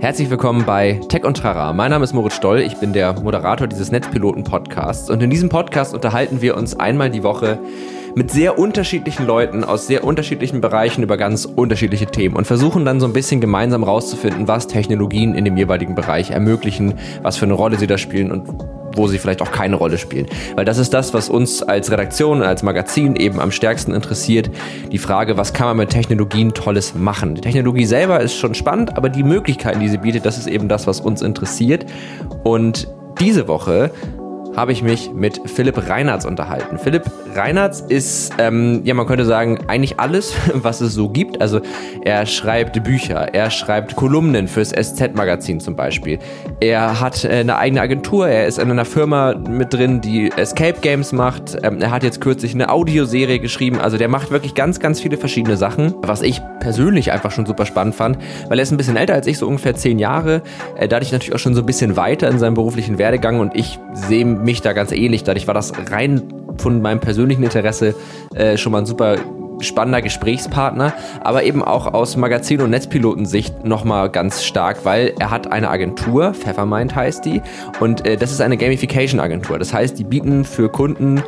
Herzlich willkommen bei Tech und Trara. Mein Name ist Moritz Stoll, ich bin der Moderator dieses Netzpiloten-Podcasts und in diesem Podcast unterhalten wir uns einmal die Woche mit sehr unterschiedlichen Leuten aus sehr unterschiedlichen Bereichen über ganz unterschiedliche Themen und versuchen dann so ein bisschen gemeinsam rauszufinden, was Technologien in dem jeweiligen Bereich ermöglichen, was für eine Rolle sie da spielen und wo sie vielleicht auch keine Rolle spielen. Weil das ist das, was uns als Redaktion, als Magazin eben am stärksten interessiert. Die Frage, was kann man mit Technologien Tolles machen? Die Technologie selber ist schon spannend, aber die Möglichkeiten, die sie bietet, das ist eben das, was uns interessiert. Und diese Woche habe ich mich mit Philipp Reinhardt unterhalten. Philipp Reinhardt ist, ähm, ja, man könnte sagen, eigentlich alles, was es so gibt. Also er schreibt Bücher, er schreibt Kolumnen fürs SZ-Magazin zum Beispiel. Er hat äh, eine eigene Agentur, er ist in einer Firma mit drin, die Escape Games macht. Ähm, er hat jetzt kürzlich eine Audioserie geschrieben. Also der macht wirklich ganz, ganz viele verschiedene Sachen, was ich persönlich einfach schon super spannend fand, weil er ist ein bisschen älter als ich, so ungefähr zehn Jahre. Äh, dadurch natürlich auch schon so ein bisschen weiter in seinem beruflichen Werdegang und ich sehe mich da ganz ähnlich. Dadurch war das rein von meinem persönlichen Interesse äh, schon mal ein super spannender Gesprächspartner, aber eben auch aus Magazin- und Netzpilotensicht nochmal ganz stark, weil er hat eine Agentur, Pfeffermind heißt die, und äh, das ist eine Gamification-Agentur. Das heißt, die bieten für Kunden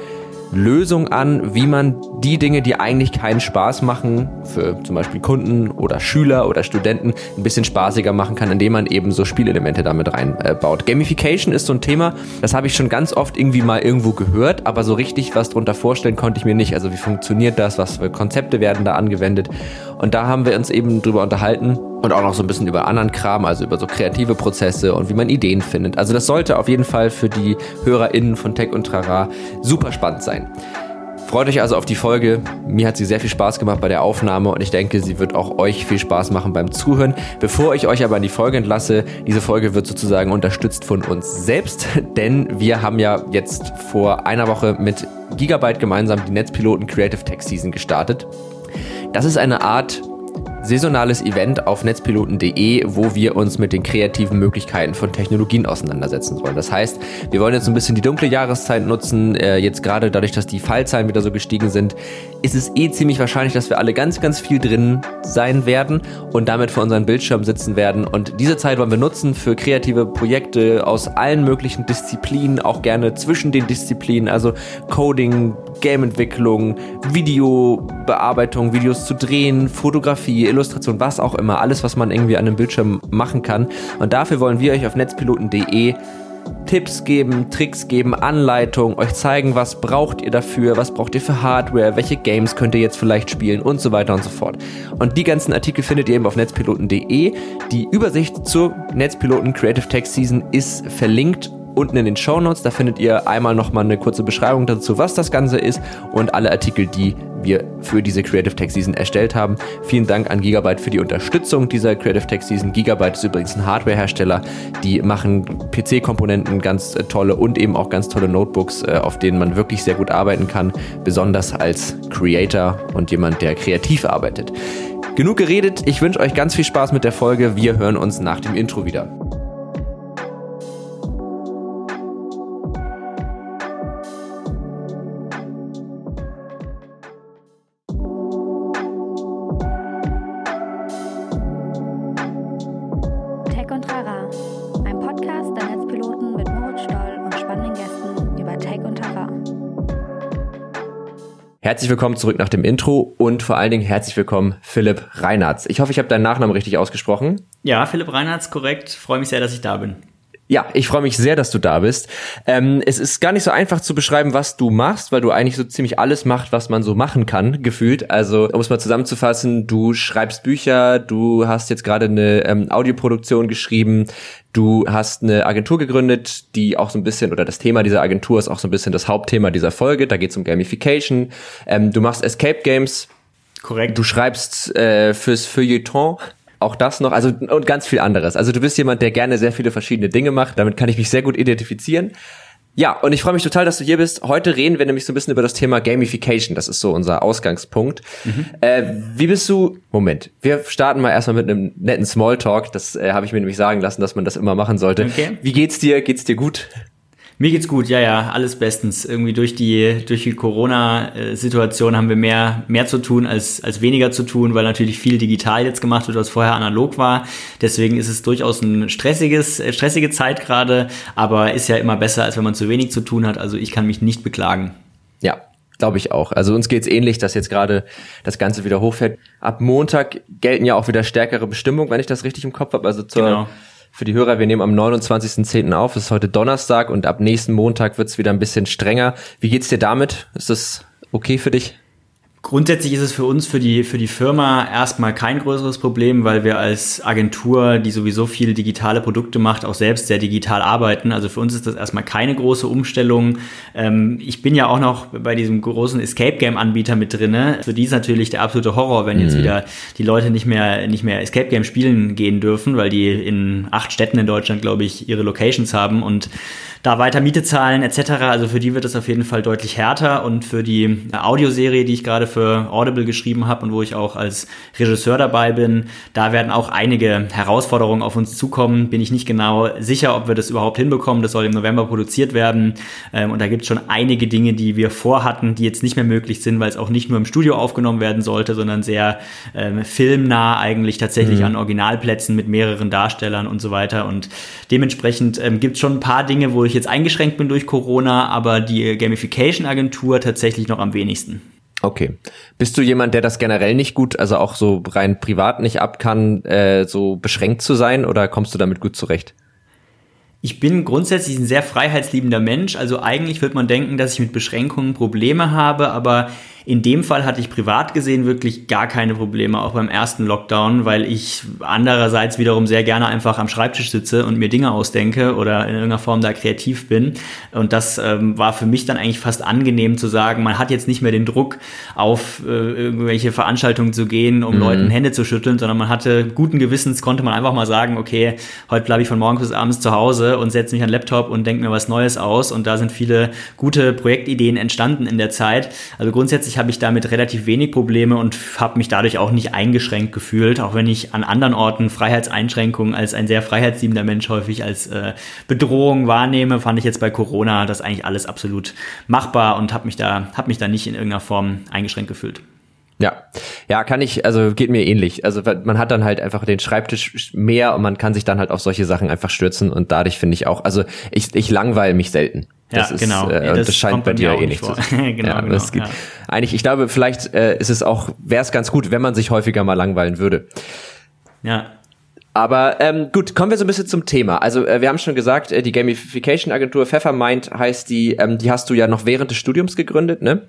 Lösung an, wie man die Dinge, die eigentlich keinen Spaß machen, für zum Beispiel Kunden oder Schüler oder Studenten ein bisschen spaßiger machen kann, indem man eben so Spielelemente damit reinbaut. Gamification ist so ein Thema, das habe ich schon ganz oft irgendwie mal irgendwo gehört, aber so richtig was drunter vorstellen konnte ich mir nicht. Also wie funktioniert das, was für Konzepte werden da angewendet? Und da haben wir uns eben drüber unterhalten und auch noch so ein bisschen über anderen Kram, also über so kreative Prozesse und wie man Ideen findet. Also das sollte auf jeden Fall für die HörerInnen von Tech und Trara super spannend sein. Freut euch also auf die Folge. Mir hat sie sehr viel Spaß gemacht bei der Aufnahme und ich denke, sie wird auch euch viel Spaß machen beim Zuhören. Bevor ich euch aber in die Folge entlasse, diese Folge wird sozusagen unterstützt von uns selbst, denn wir haben ja jetzt vor einer Woche mit Gigabyte gemeinsam die Netzpiloten Creative Tech Season gestartet. Das ist eine Art saisonales Event auf netzpiloten.de, wo wir uns mit den kreativen Möglichkeiten von Technologien auseinandersetzen wollen. Das heißt, wir wollen jetzt ein bisschen die dunkle Jahreszeit nutzen. Äh, jetzt gerade dadurch, dass die Fallzahlen wieder so gestiegen sind, ist es eh ziemlich wahrscheinlich, dass wir alle ganz, ganz viel drin sein werden und damit vor unseren Bildschirm sitzen werden. Und diese Zeit wollen wir nutzen für kreative Projekte aus allen möglichen Disziplinen, auch gerne zwischen den Disziplinen, also Coding, Gameentwicklung, Videobearbeitung, Videos zu drehen, Fotografie, Illustration, was auch immer, alles, was man irgendwie an einem Bildschirm machen kann. Und dafür wollen wir euch auf netzpiloten.de Tipps geben, Tricks geben, Anleitungen, euch zeigen, was braucht ihr dafür, was braucht ihr für Hardware, welche Games könnt ihr jetzt vielleicht spielen und so weiter und so fort. Und die ganzen Artikel findet ihr eben auf netzpiloten.de. Die Übersicht zur Netzpiloten Creative Tech Season ist verlinkt unten in den Show Notes. Da findet ihr einmal nochmal eine kurze Beschreibung dazu, was das Ganze ist und alle Artikel, die wir für diese Creative Tech Season erstellt haben. Vielen Dank an Gigabyte für die Unterstützung dieser Creative Tech Season. Gigabyte ist übrigens ein Hardwarehersteller. Die machen PC-Komponenten ganz äh, tolle und eben auch ganz tolle Notebooks, äh, auf denen man wirklich sehr gut arbeiten kann, besonders als Creator und jemand, der kreativ arbeitet. Genug geredet. Ich wünsche euch ganz viel Spaß mit der Folge. Wir hören uns nach dem Intro wieder. Herzlich willkommen zurück nach dem Intro und vor allen Dingen herzlich willkommen Philipp Reinhardt. Ich hoffe, ich habe deinen Nachnamen richtig ausgesprochen. Ja, Philipp Reinhardt, korrekt. Freue mich sehr, dass ich da bin. Ja, ich freue mich sehr, dass du da bist. Ähm, es ist gar nicht so einfach zu beschreiben, was du machst, weil du eigentlich so ziemlich alles machst, was man so machen kann, gefühlt. Also, um es mal zusammenzufassen, du schreibst Bücher, du hast jetzt gerade eine ähm, Audioproduktion geschrieben, du hast eine Agentur gegründet, die auch so ein bisschen, oder das Thema dieser Agentur ist auch so ein bisschen das Hauptthema dieser Folge. Da geht es um Gamification. Ähm, du machst Escape Games. Korrekt. Du schreibst äh, fürs Feuilleton auch das noch, also und ganz viel anderes. Also du bist jemand, der gerne sehr viele verschiedene Dinge macht. Damit kann ich mich sehr gut identifizieren. Ja, und ich freue mich total, dass du hier bist. Heute reden wir nämlich so ein bisschen über das Thema Gamification. Das ist so unser Ausgangspunkt. Mhm. Äh, wie bist du? Moment, wir starten mal erstmal mit einem netten Smalltalk. Das äh, habe ich mir nämlich sagen lassen, dass man das immer machen sollte. Okay. Wie geht's dir? Geht's dir gut? Mir geht's gut, ja, ja, alles bestens. Irgendwie durch die, durch die Corona-Situation haben wir mehr, mehr zu tun als, als weniger zu tun, weil natürlich viel digital jetzt gemacht wird, was vorher analog war. Deswegen ist es durchaus ein stressiges, äh, stressige Zeit gerade, aber ist ja immer besser, als wenn man zu wenig zu tun hat. Also ich kann mich nicht beklagen. Ja, Glaube ich auch. Also uns geht's ähnlich, dass jetzt gerade das Ganze wieder hochfährt. Ab Montag gelten ja auch wieder stärkere Bestimmungen, wenn ich das richtig im Kopf habe. Also zur, genau für die Hörer, wir nehmen am 29.10. auf, es ist heute Donnerstag und ab nächsten Montag wird es wieder ein bisschen strenger. Wie geht's dir damit? Ist das okay für dich? Grundsätzlich ist es für uns, für die, für die Firma erstmal kein größeres Problem, weil wir als Agentur, die sowieso viele digitale Produkte macht, auch selbst sehr digital arbeiten. Also für uns ist das erstmal keine große Umstellung. Ähm, ich bin ja auch noch bei diesem großen Escape Game Anbieter mit drinne. Für die ist natürlich der absolute Horror, wenn jetzt mhm. wieder die Leute nicht mehr, nicht mehr Escape Game spielen gehen dürfen, weil die in acht Städten in Deutschland, glaube ich, ihre Locations haben und da weiter Miete zahlen etc. Also für die wird es auf jeden Fall deutlich härter und für die Audioserie, die ich gerade für Audible geschrieben habe und wo ich auch als Regisseur dabei bin, da werden auch einige Herausforderungen auf uns zukommen. Bin ich nicht genau sicher, ob wir das überhaupt hinbekommen. Das soll im November produziert werden ähm, und da gibt es schon einige Dinge, die wir vorhatten, die jetzt nicht mehr möglich sind, weil es auch nicht nur im Studio aufgenommen werden sollte, sondern sehr ähm, filmnah eigentlich tatsächlich mhm. an Originalplätzen mit mehreren Darstellern und so weiter und dementsprechend ähm, gibt es schon ein paar Dinge, wo ich jetzt eingeschränkt bin durch Corona, aber die Gamification-Agentur tatsächlich noch am wenigsten. Okay. Bist du jemand, der das generell nicht gut, also auch so rein privat nicht ab kann, äh, so beschränkt zu sein oder kommst du damit gut zurecht? Ich bin grundsätzlich ein sehr freiheitsliebender Mensch. Also eigentlich wird man denken, dass ich mit Beschränkungen Probleme habe, aber in dem Fall hatte ich privat gesehen wirklich gar keine Probleme, auch beim ersten Lockdown, weil ich andererseits wiederum sehr gerne einfach am Schreibtisch sitze und mir Dinge ausdenke oder in irgendeiner Form da kreativ bin. Und das ähm, war für mich dann eigentlich fast angenehm zu sagen, man hat jetzt nicht mehr den Druck, auf äh, irgendwelche Veranstaltungen zu gehen, um mhm. Leuten Hände zu schütteln, sondern man hatte guten Gewissens, konnte man einfach mal sagen, okay, heute bleibe ich von morgens bis abends zu Hause und setze mich an den Laptop und denke mir was Neues aus. Und da sind viele gute Projektideen entstanden in der Zeit. Also grundsätzlich habe ich damit relativ wenig Probleme und habe mich dadurch auch nicht eingeschränkt gefühlt, auch wenn ich an anderen Orten Freiheitseinschränkungen als ein sehr freiheitsliebender Mensch häufig als äh, Bedrohung wahrnehme, fand ich jetzt bei Corona das eigentlich alles absolut machbar und habe mich da habe mich da nicht in irgendeiner Form eingeschränkt gefühlt. Ja, ja, kann ich, also geht mir ähnlich. Also man hat dann halt einfach den Schreibtisch mehr und man kann sich dann halt auf solche Sachen einfach stürzen und dadurch finde ich auch, also ich, ich langweile mich selten. Das ja, ist, genau. Äh, das, das scheint bei dir eh nicht zu sein. genau, ja, genau, das geht. Ja. Eigentlich, ich glaube, vielleicht äh, ist es auch, wäre es ganz gut, wenn man sich häufiger mal langweilen würde. Ja. Aber ähm, gut, kommen wir so ein bisschen zum Thema. Also äh, wir haben schon gesagt, äh, die Gamification-Agentur Pfeffermind heißt die, ähm, die hast du ja noch während des Studiums gegründet, ne?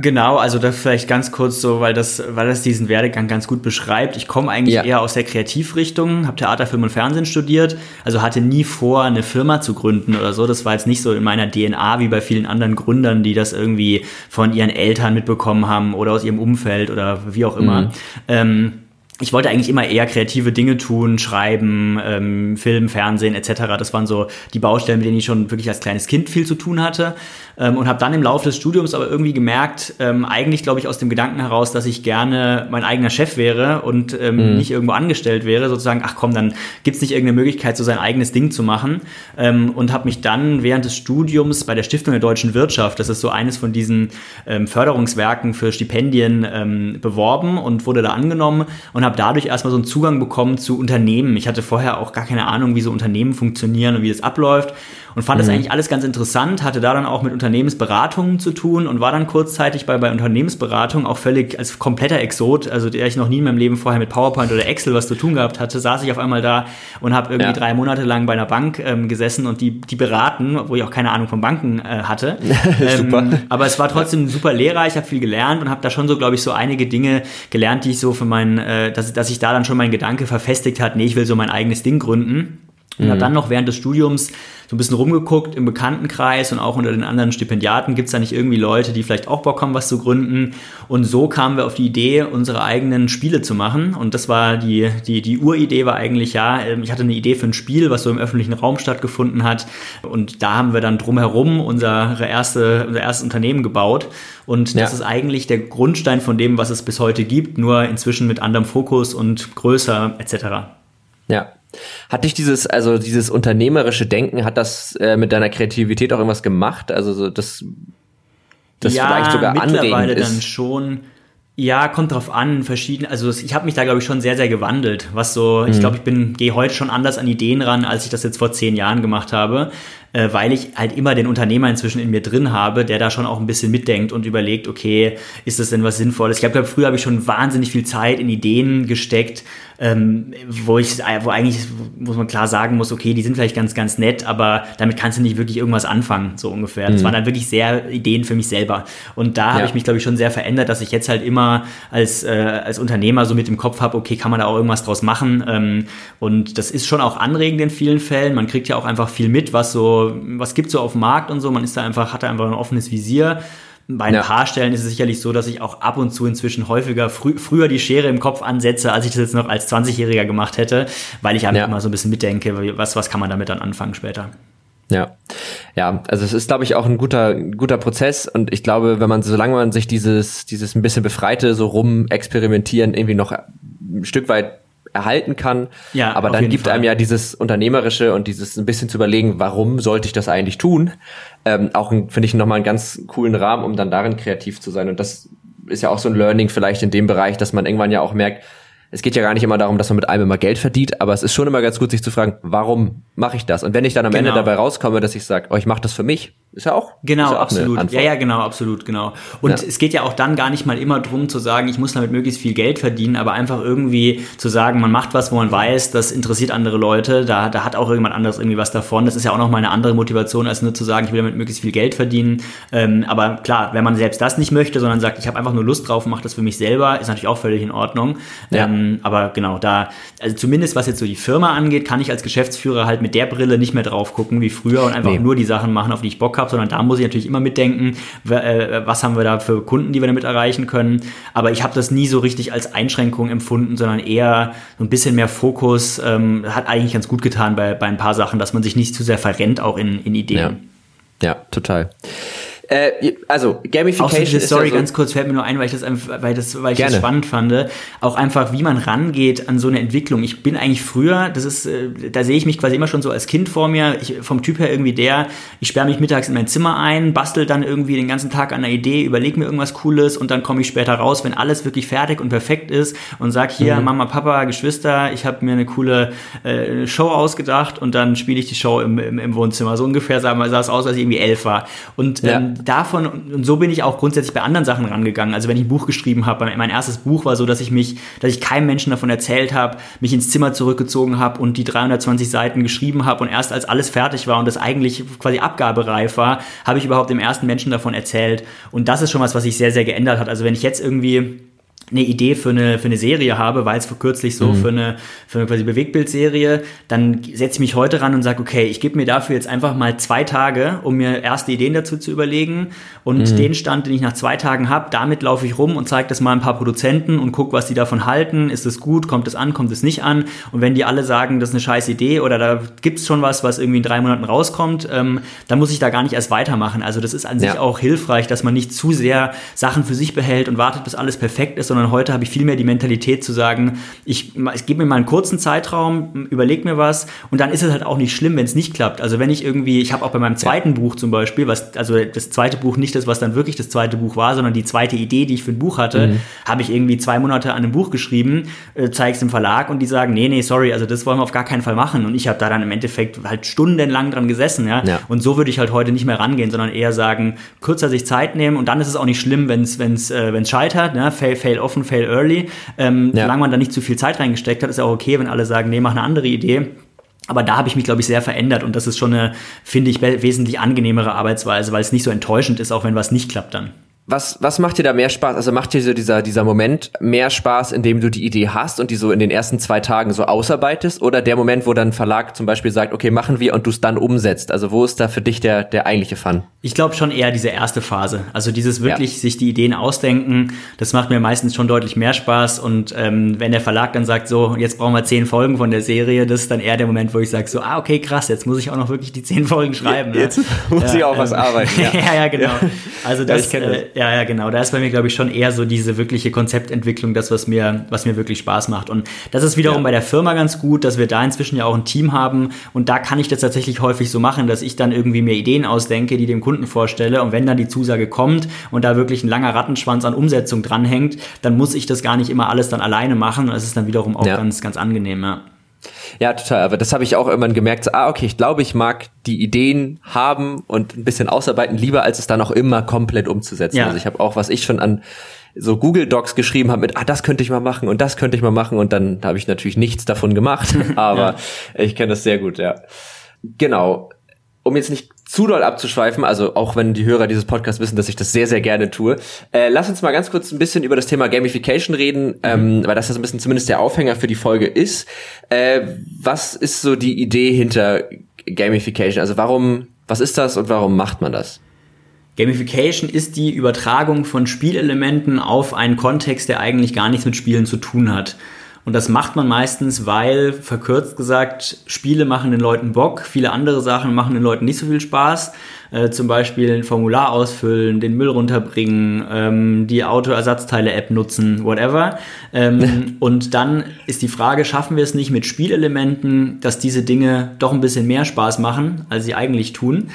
Genau, also das vielleicht ganz kurz so, weil das, weil das diesen Werdegang ganz gut beschreibt. Ich komme eigentlich ja. eher aus der Kreativrichtung, habe Theater, Film und Fernsehen studiert, also hatte nie vor, eine Firma zu gründen oder so. Das war jetzt nicht so in meiner DNA wie bei vielen anderen Gründern, die das irgendwie von ihren Eltern mitbekommen haben oder aus ihrem Umfeld oder wie auch immer. Mhm. Ähm, ich wollte eigentlich immer eher kreative Dinge tun, schreiben, ähm, Film, Fernsehen etc. Das waren so die Baustellen, mit denen ich schon wirklich als kleines Kind viel zu tun hatte ähm, und habe dann im Laufe des Studiums aber irgendwie gemerkt, ähm, eigentlich glaube ich aus dem Gedanken heraus, dass ich gerne mein eigener Chef wäre und ähm, mhm. nicht irgendwo angestellt wäre, sozusagen, ach komm, dann gibt's nicht irgendeine Möglichkeit, so sein eigenes Ding zu machen ähm, und habe mich dann während des Studiums bei der Stiftung der deutschen Wirtschaft, das ist so eines von diesen ähm, Förderungswerken für Stipendien, ähm, beworben und wurde da angenommen und habe dadurch erstmal so einen Zugang bekommen zu Unternehmen. Ich hatte vorher auch gar keine Ahnung, wie so Unternehmen funktionieren und wie das abläuft und fand mhm. das eigentlich alles ganz interessant, hatte da dann auch mit Unternehmensberatungen zu tun und war dann kurzzeitig bei, bei Unternehmensberatung auch völlig als kompletter Exot, also der ich noch nie in meinem Leben vorher mit PowerPoint oder Excel was zu tun gehabt hatte, saß ich auf einmal da und habe irgendwie ja. drei Monate lang bei einer Bank ähm, gesessen und die, die beraten, wo ich auch keine Ahnung von Banken äh, hatte. ähm, aber es war trotzdem super lehrreich, ich habe viel gelernt und habe da schon so, glaube ich, so einige Dinge gelernt, die ich so für meinen, äh, dass, dass ich da dann schon mein Gedanke verfestigt hat, nee, ich will so mein eigenes Ding gründen. Und mhm. habe dann noch während des Studiums so ein bisschen rumgeguckt im Bekanntenkreis und auch unter den anderen Stipendiaten. Gibt es da nicht irgendwie Leute, die vielleicht auch Bock haben, was zu gründen? Und so kamen wir auf die Idee, unsere eigenen Spiele zu machen. Und das war die, die, die Uridee war eigentlich, ja, ähm, ich hatte eine Idee für ein Spiel, was so im öffentlichen Raum stattgefunden hat. Und da haben wir dann drumherum unsere erste, unser erstes Unternehmen gebaut. Und das ja. ist eigentlich der Grundstein von dem, was es bis heute gibt, nur inzwischen mit anderem Fokus und größer etc. Ja. Hat dich dieses, also dieses unternehmerische Denken, hat das äh, mit deiner Kreativität auch irgendwas gemacht? Also so das, das ja, vielleicht sogar mittlerweile anregend ist? dann schon. Ja, kommt drauf an, verschieden. Also ich habe mich da glaube ich schon sehr sehr gewandelt. Was so, mhm. ich glaube, ich bin gehe heute schon anders an Ideen ran, als ich das jetzt vor zehn Jahren gemacht habe äh, weil ich halt immer den Unternehmer inzwischen in mir drin habe, der da schon auch ein bisschen mitdenkt und überlegt, okay, ist das denn was Sinnvolles? Ich glaube, früher habe ich schon wahnsinnig viel Zeit in Ideen gesteckt, ähm, wo ich, wo eigentlich, muss man klar sagen muss, okay, die sind vielleicht ganz, ganz nett, aber damit kannst du nicht wirklich irgendwas anfangen, so ungefähr. Das mhm. waren dann wirklich sehr Ideen für mich selber. Und da ja. habe ich mich, glaube ich, schon sehr verändert, dass ich jetzt halt immer als, äh, als Unternehmer so mit dem Kopf habe, okay, kann man da auch irgendwas draus machen? Ähm, und das ist schon auch anregend in vielen Fällen. Man kriegt ja auch einfach viel mit, was so, was gibt so auf dem Markt und so. Man ist da einfach, hat da einfach ein offenes Visier. Bei ein ja. paar Stellen ist es sicherlich so, dass ich auch ab und zu inzwischen häufiger frü früher die Schere im Kopf ansetze, als ich das jetzt noch als 20-Jähriger gemacht hätte, weil ich einfach ja. immer so ein bisschen mitdenke, was, was kann man damit dann anfangen später. Ja, ja, also es ist, glaube ich, auch ein guter, guter Prozess und ich glaube, wenn man, solange man sich dieses, dieses ein bisschen befreite, so rum experimentieren irgendwie noch ein Stück weit erhalten kann. Ja, aber dann gibt Fall. einem ja dieses Unternehmerische und dieses ein bisschen zu überlegen, warum sollte ich das eigentlich tun, ähm, auch finde ich nochmal einen ganz coolen Rahmen, um dann darin kreativ zu sein. Und das ist ja auch so ein Learning vielleicht in dem Bereich, dass man irgendwann ja auch merkt, es geht ja gar nicht immer darum, dass man mit einem immer Geld verdient, aber es ist schon immer ganz gut, sich zu fragen, warum mache ich das? Und wenn ich dann am genau. Ende dabei rauskomme, dass ich sage, oh, ich mache das für mich, ist ja auch. Genau, ja auch absolut. Ja, ja, genau, absolut, genau. Und ja. es geht ja auch dann gar nicht mal immer drum zu sagen, ich muss damit möglichst viel Geld verdienen, aber einfach irgendwie zu sagen, man macht was, wo man weiß, das interessiert andere Leute, da, da hat auch irgendjemand anderes irgendwie was davon. Das ist ja auch nochmal eine andere Motivation, als nur zu sagen, ich will damit möglichst viel Geld verdienen. Ähm, aber klar, wenn man selbst das nicht möchte, sondern sagt, ich habe einfach nur Lust drauf mache das für mich selber, ist natürlich auch völlig in Ordnung. Ja. Ähm, aber genau, da, also zumindest was jetzt so die Firma angeht, kann ich als Geschäftsführer halt mit der Brille nicht mehr drauf gucken wie früher und einfach nee. nur die Sachen machen, auf die ich Bock habe, sondern da muss ich natürlich immer mitdenken, äh, was haben wir da für Kunden, die wir damit erreichen können. Aber ich habe das nie so richtig als Einschränkung empfunden, sondern eher so ein bisschen mehr Fokus. Ähm, hat eigentlich ganz gut getan bei, bei ein paar Sachen, dass man sich nicht zu sehr verrennt, auch in, in Ideen. Ja, ja total. Äh, also Gamification. Außer ist Story ja so ganz kurz fällt mir nur ein, weil ich das, weil das, weil ich das spannend fand. Auch einfach, wie man rangeht an so eine Entwicklung. Ich bin eigentlich früher, das ist, äh, da sehe ich mich quasi immer schon so als Kind vor mir. Ich, vom Typ her irgendwie der, ich sperre mich mittags in mein Zimmer ein, bastel dann irgendwie den ganzen Tag an einer Idee, überlege mir irgendwas Cooles und dann komme ich später raus, wenn alles wirklich fertig und perfekt ist und sag hier mhm. Mama, Papa, Geschwister, ich habe mir eine coole äh, Show ausgedacht und dann spiele ich die Show im, im, im Wohnzimmer. So ungefähr sah, sah es aus, als ich irgendwie elf war. Und ja. ähm, davon, und so bin ich auch grundsätzlich bei anderen Sachen rangegangen. Also wenn ich ein Buch geschrieben habe, mein erstes Buch war so, dass ich mich, dass ich keinem Menschen davon erzählt habe, mich ins Zimmer zurückgezogen habe und die 320 Seiten geschrieben habe und erst als alles fertig war und das eigentlich quasi abgabereif war, habe ich überhaupt dem ersten Menschen davon erzählt. Und das ist schon was, was sich sehr, sehr geändert hat. Also wenn ich jetzt irgendwie eine Idee für eine, für eine Serie habe, war jetzt vor kürzlich so mhm. für eine, für eine quasi Bewegtbildserie, dann setze ich mich heute ran und sage, okay, ich gebe mir dafür jetzt einfach mal zwei Tage, um mir erste Ideen dazu zu überlegen und mhm. den Stand, den ich nach zwei Tagen habe, damit laufe ich rum und zeige das mal ein paar Produzenten und gucke, was die davon halten. Ist es gut? Kommt es an? Kommt es nicht an? Und wenn die alle sagen, das ist eine scheiß Idee oder da gibt es schon was, was irgendwie in drei Monaten rauskommt, ähm, dann muss ich da gar nicht erst weitermachen. Also das ist an ja. sich auch hilfreich, dass man nicht zu sehr Sachen für sich behält und wartet, bis alles perfekt ist, sondern heute habe ich viel mehr die Mentalität zu sagen, ich, ich gebe mir mal einen kurzen Zeitraum, überlege mir was und dann ist es halt auch nicht schlimm, wenn es nicht klappt. Also wenn ich irgendwie, ich habe auch bei meinem zweiten ja. Buch zum Beispiel, was, also das zweite Buch nicht das, was dann wirklich das zweite Buch war, sondern die zweite Idee, die ich für ein Buch hatte, mhm. habe ich irgendwie zwei Monate an einem Buch geschrieben, äh, zeige es im Verlag und die sagen, nee, nee, sorry, also das wollen wir auf gar keinen Fall machen. Und ich habe da dann im Endeffekt halt stundenlang dran gesessen, ja. ja. Und so würde ich halt heute nicht mehr rangehen, sondern eher sagen, kürzer sich Zeit nehmen und dann ist es auch nicht schlimm, wenn es wenn's, äh, wenn's scheitert, ne? fail, fail offen, fail early. Ähm, ja. Solange man da nicht zu viel Zeit reingesteckt hat, ist auch okay, wenn alle sagen, nee, mach eine andere Idee. Aber da habe ich mich, glaube ich, sehr verändert und das ist schon eine, finde ich, wesentlich angenehmere Arbeitsweise, weil es nicht so enttäuschend ist, auch wenn was nicht klappt dann. Was, was macht dir da mehr Spaß? Also macht dir so dieser, dieser Moment mehr Spaß, indem du die Idee hast und die so in den ersten zwei Tagen so ausarbeitest? Oder der Moment, wo dann Verlag zum Beispiel sagt, okay, machen wir und du es dann umsetzt? Also wo ist da für dich der, der eigentliche Fun? Ich glaube schon eher diese erste Phase. Also dieses wirklich ja. sich die Ideen ausdenken, das macht mir meistens schon deutlich mehr Spaß. Und ähm, wenn der Verlag dann sagt, so, jetzt brauchen wir zehn Folgen von der Serie, das ist dann eher der Moment, wo ich sage, so, ah, okay, krass, jetzt muss ich auch noch wirklich die zehn Folgen schreiben. Ne? Jetzt muss ja, ich auch ähm, was arbeiten. Ja, ja, ja genau. Also das, ja, Ja, ja, genau. Da ist bei mir, glaube ich, schon eher so diese wirkliche Konzeptentwicklung, das, was mir, was mir wirklich Spaß macht. Und das ist wiederum ja. bei der Firma ganz gut, dass wir da inzwischen ja auch ein Team haben. Und da kann ich das tatsächlich häufig so machen, dass ich dann irgendwie mir Ideen ausdenke, die dem Kunden vorstelle. Und wenn dann die Zusage kommt und da wirklich ein langer Rattenschwanz an Umsetzung dranhängt, dann muss ich das gar nicht immer alles dann alleine machen. Und das ist dann wiederum auch ja. ganz, ganz angenehm, ja. Ja, total. Aber das habe ich auch irgendwann gemerkt. So, ah, okay, ich glaube, ich mag die Ideen haben und ein bisschen ausarbeiten lieber, als es dann auch immer komplett umzusetzen. Ja. Also ich habe auch, was ich schon an so Google Docs geschrieben habe mit, ah, das könnte ich mal machen und das könnte ich mal machen und dann habe ich natürlich nichts davon gemacht. Aber ja. ich kenne das sehr gut, ja. Genau. Um jetzt nicht zu doll abzuschweifen, also auch wenn die Hörer dieses Podcasts wissen, dass ich das sehr, sehr gerne tue. Äh, lass uns mal ganz kurz ein bisschen über das Thema Gamification reden, mhm. ähm, weil das ja so ein bisschen zumindest der Aufhänger für die Folge ist. Äh, was ist so die Idee hinter Gamification? Also warum, was ist das und warum macht man das? Gamification ist die Übertragung von Spielelementen auf einen Kontext, der eigentlich gar nichts mit Spielen zu tun hat. Und das macht man meistens, weil, verkürzt gesagt, Spiele machen den Leuten Bock, viele andere Sachen machen den Leuten nicht so viel Spaß. Äh, zum Beispiel ein Formular ausfüllen, den Müll runterbringen, ähm, die Autoersatzteile-App nutzen, whatever. Ähm, und dann ist die Frage, schaffen wir es nicht mit Spielelementen, dass diese Dinge doch ein bisschen mehr Spaß machen, als sie eigentlich tun.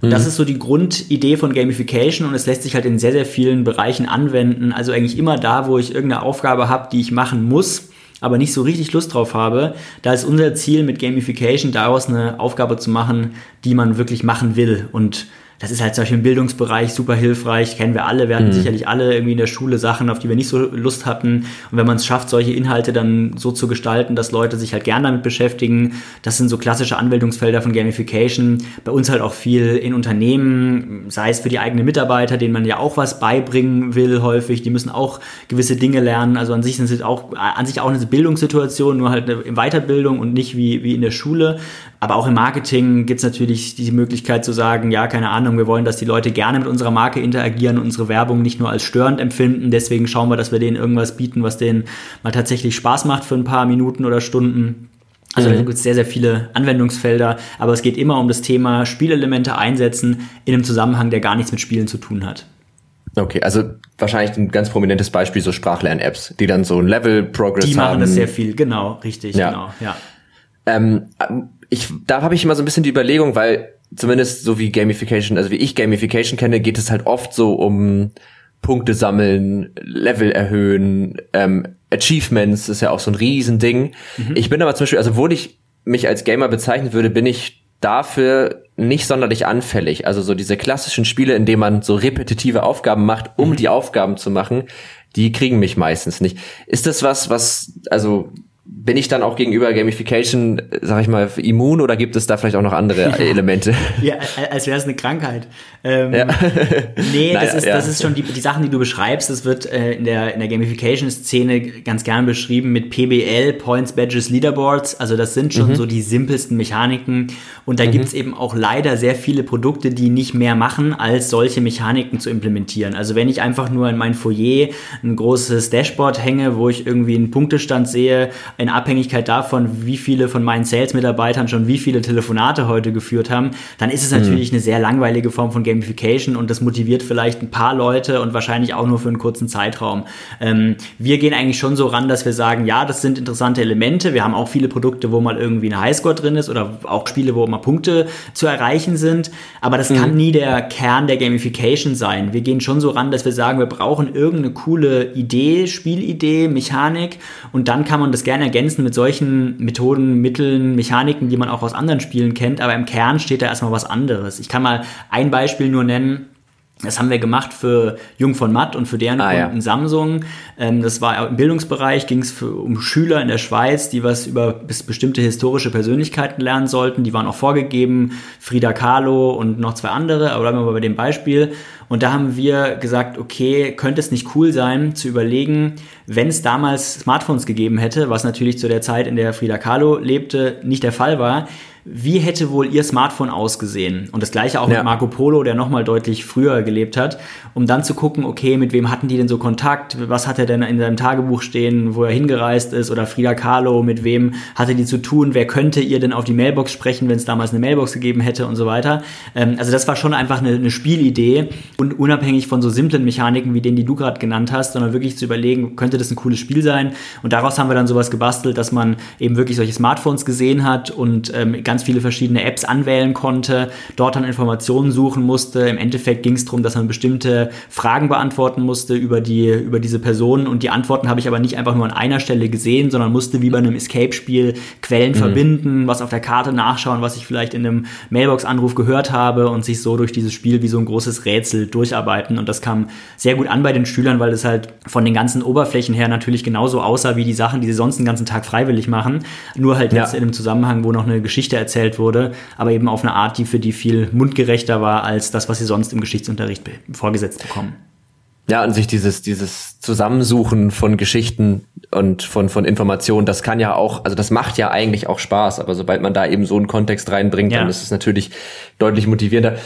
Und das mhm. ist so die Grundidee von Gamification und es lässt sich halt in sehr, sehr vielen Bereichen anwenden. Also eigentlich immer da, wo ich irgendeine Aufgabe habe, die ich machen muss, aber nicht so richtig Lust drauf habe, da ist unser Ziel mit Gamification daraus eine Aufgabe zu machen, die man wirklich machen will. Und das ist halt zum Beispiel im Bildungsbereich super hilfreich, kennen wir alle. Wir hatten mhm. sicherlich alle irgendwie in der Schule Sachen, auf die wir nicht so Lust hatten. Und wenn man es schafft, solche Inhalte dann so zu gestalten, dass Leute sich halt gern damit beschäftigen, das sind so klassische Anwendungsfelder von Gamification. Bei uns halt auch viel in Unternehmen, sei es für die eigenen Mitarbeiter, denen man ja auch was beibringen will häufig. Die müssen auch gewisse Dinge lernen. Also an sich sind es auch, an sich auch eine Bildungssituation, nur halt in Weiterbildung und nicht wie, wie in der Schule. Aber auch im Marketing gibt es natürlich die Möglichkeit zu sagen, ja, keine Ahnung, wir wollen, dass die Leute gerne mit unserer Marke interagieren und unsere Werbung nicht nur als störend empfinden. Deswegen schauen wir, dass wir denen irgendwas bieten, was denen mal tatsächlich Spaß macht für ein paar Minuten oder Stunden. Also mhm. da gibt es sehr, sehr viele Anwendungsfelder, aber es geht immer um das Thema Spielelemente einsetzen in einem Zusammenhang, der gar nichts mit Spielen zu tun hat. Okay, also wahrscheinlich ein ganz prominentes Beispiel so Sprachlern-Apps, die dann so ein Level-Progress haben. Die machen das sehr viel, genau, richtig, ja. genau, ja. Ähm, ich, da habe ich immer so ein bisschen die Überlegung, weil zumindest so wie Gamification, also wie ich Gamification kenne, geht es halt oft so um Punkte sammeln, Level erhöhen, ähm, Achievements ist ja auch so ein Riesending. Mhm. Ich bin aber zum Beispiel, also wo ich mich als Gamer bezeichnen würde, bin ich dafür nicht sonderlich anfällig. Also so diese klassischen Spiele, in denen man so repetitive Aufgaben macht, um mhm. die Aufgaben zu machen, die kriegen mich meistens nicht. Ist das was, was, also bin ich dann auch gegenüber Gamification, sag ich mal, immun oder gibt es da vielleicht auch noch andere Elemente? ja, als wäre es eine Krankheit. Ähm, ja. nee, naja, das, ist, ja. das ist schon die, die Sachen, die du beschreibst. Das wird äh, in der, in der Gamification-Szene ganz gern beschrieben mit PBL, Points, Badges, Leaderboards. Also das sind schon mhm. so die simpelsten Mechaniken. Und da mhm. gibt's eben auch leider sehr viele Produkte, die nicht mehr machen, als solche Mechaniken zu implementieren. Also wenn ich einfach nur in mein Foyer ein großes Dashboard hänge, wo ich irgendwie einen Punktestand sehe, in Abhängigkeit davon, wie viele von meinen Sales-Mitarbeitern schon wie viele Telefonate heute geführt haben, dann ist es natürlich mhm. eine sehr langweilige Form von Gamification und das motiviert vielleicht ein paar Leute und wahrscheinlich auch nur für einen kurzen Zeitraum. Ähm, wir gehen eigentlich schon so ran, dass wir sagen, ja, das sind interessante Elemente. Wir haben auch viele Produkte, wo mal irgendwie ein Highscore drin ist oder auch Spiele, wo mal Punkte zu erreichen sind. Aber das mhm. kann nie der Kern der Gamification sein. Wir gehen schon so ran, dass wir sagen, wir brauchen irgendeine coole Idee, Spielidee, Mechanik und dann kann man das gerne ergänzen mit solchen Methoden, Mitteln, Mechaniken, die man auch aus anderen Spielen kennt. Aber im Kern steht da erstmal was anderes. Ich kann mal ein Beispiel Beispiel nur nennen. Das haben wir gemacht für Jung von Matt und für deren ah, Kunden ja. Samsung. Ähm, das war im Bildungsbereich, ging es um Schüler in der Schweiz, die was über bestimmte historische Persönlichkeiten lernen sollten. Die waren auch vorgegeben, Frida Kahlo und noch zwei andere, aber bleiben wir mal bei dem Beispiel. Und da haben wir gesagt, okay, könnte es nicht cool sein, zu überlegen, wenn es damals Smartphones gegeben hätte, was natürlich zu der Zeit, in der Frida Kahlo lebte, nicht der Fall war, wie hätte wohl ihr Smartphone ausgesehen? Und das gleiche auch ja. mit Marco Polo, der nochmal deutlich früher gelebt hat, um dann zu gucken, okay, mit wem hatten die denn so Kontakt? Was hat er denn in seinem Tagebuch stehen, wo er hingereist ist? Oder Frida Kahlo, mit wem hatte die zu tun? Wer könnte ihr denn auf die Mailbox sprechen, wenn es damals eine Mailbox gegeben hätte und so weiter? Ähm, also das war schon einfach eine, eine Spielidee und unabhängig von so simplen Mechaniken wie denen, die du gerade genannt hast, sondern wirklich zu überlegen, könnte das ein cooles Spiel sein? Und daraus haben wir dann sowas gebastelt, dass man eben wirklich solche Smartphones gesehen hat und ähm, ganz viele verschiedene Apps anwählen konnte, dort dann Informationen suchen musste. Im Endeffekt ging es darum, dass man bestimmte Fragen beantworten musste über, die, über diese Person und die Antworten habe ich aber nicht einfach nur an einer Stelle gesehen, sondern musste wie bei einem Escape-Spiel Quellen mhm. verbinden, was auf der Karte nachschauen, was ich vielleicht in einem Mailbox-Anruf gehört habe und sich so durch dieses Spiel wie so ein großes Rätsel durcharbeiten. Und das kam sehr gut an bei den Schülern, weil es halt von den ganzen Oberflächen her natürlich genauso aussah wie die Sachen, die sie sonst den ganzen Tag freiwillig machen. Nur halt jetzt ja. in einem Zusammenhang, wo noch eine Geschichte erzählt wurde, aber eben auf eine Art, die für die viel mundgerechter war als das, was sie sonst im Geschichtsunterricht vorgesetzt bekommen. Ja, und sich dieses, dieses Zusammensuchen von Geschichten und von, von Informationen, das kann ja auch, also das macht ja eigentlich auch Spaß, aber sobald man da eben so einen Kontext reinbringt, ja. dann ist es natürlich deutlich motivierender.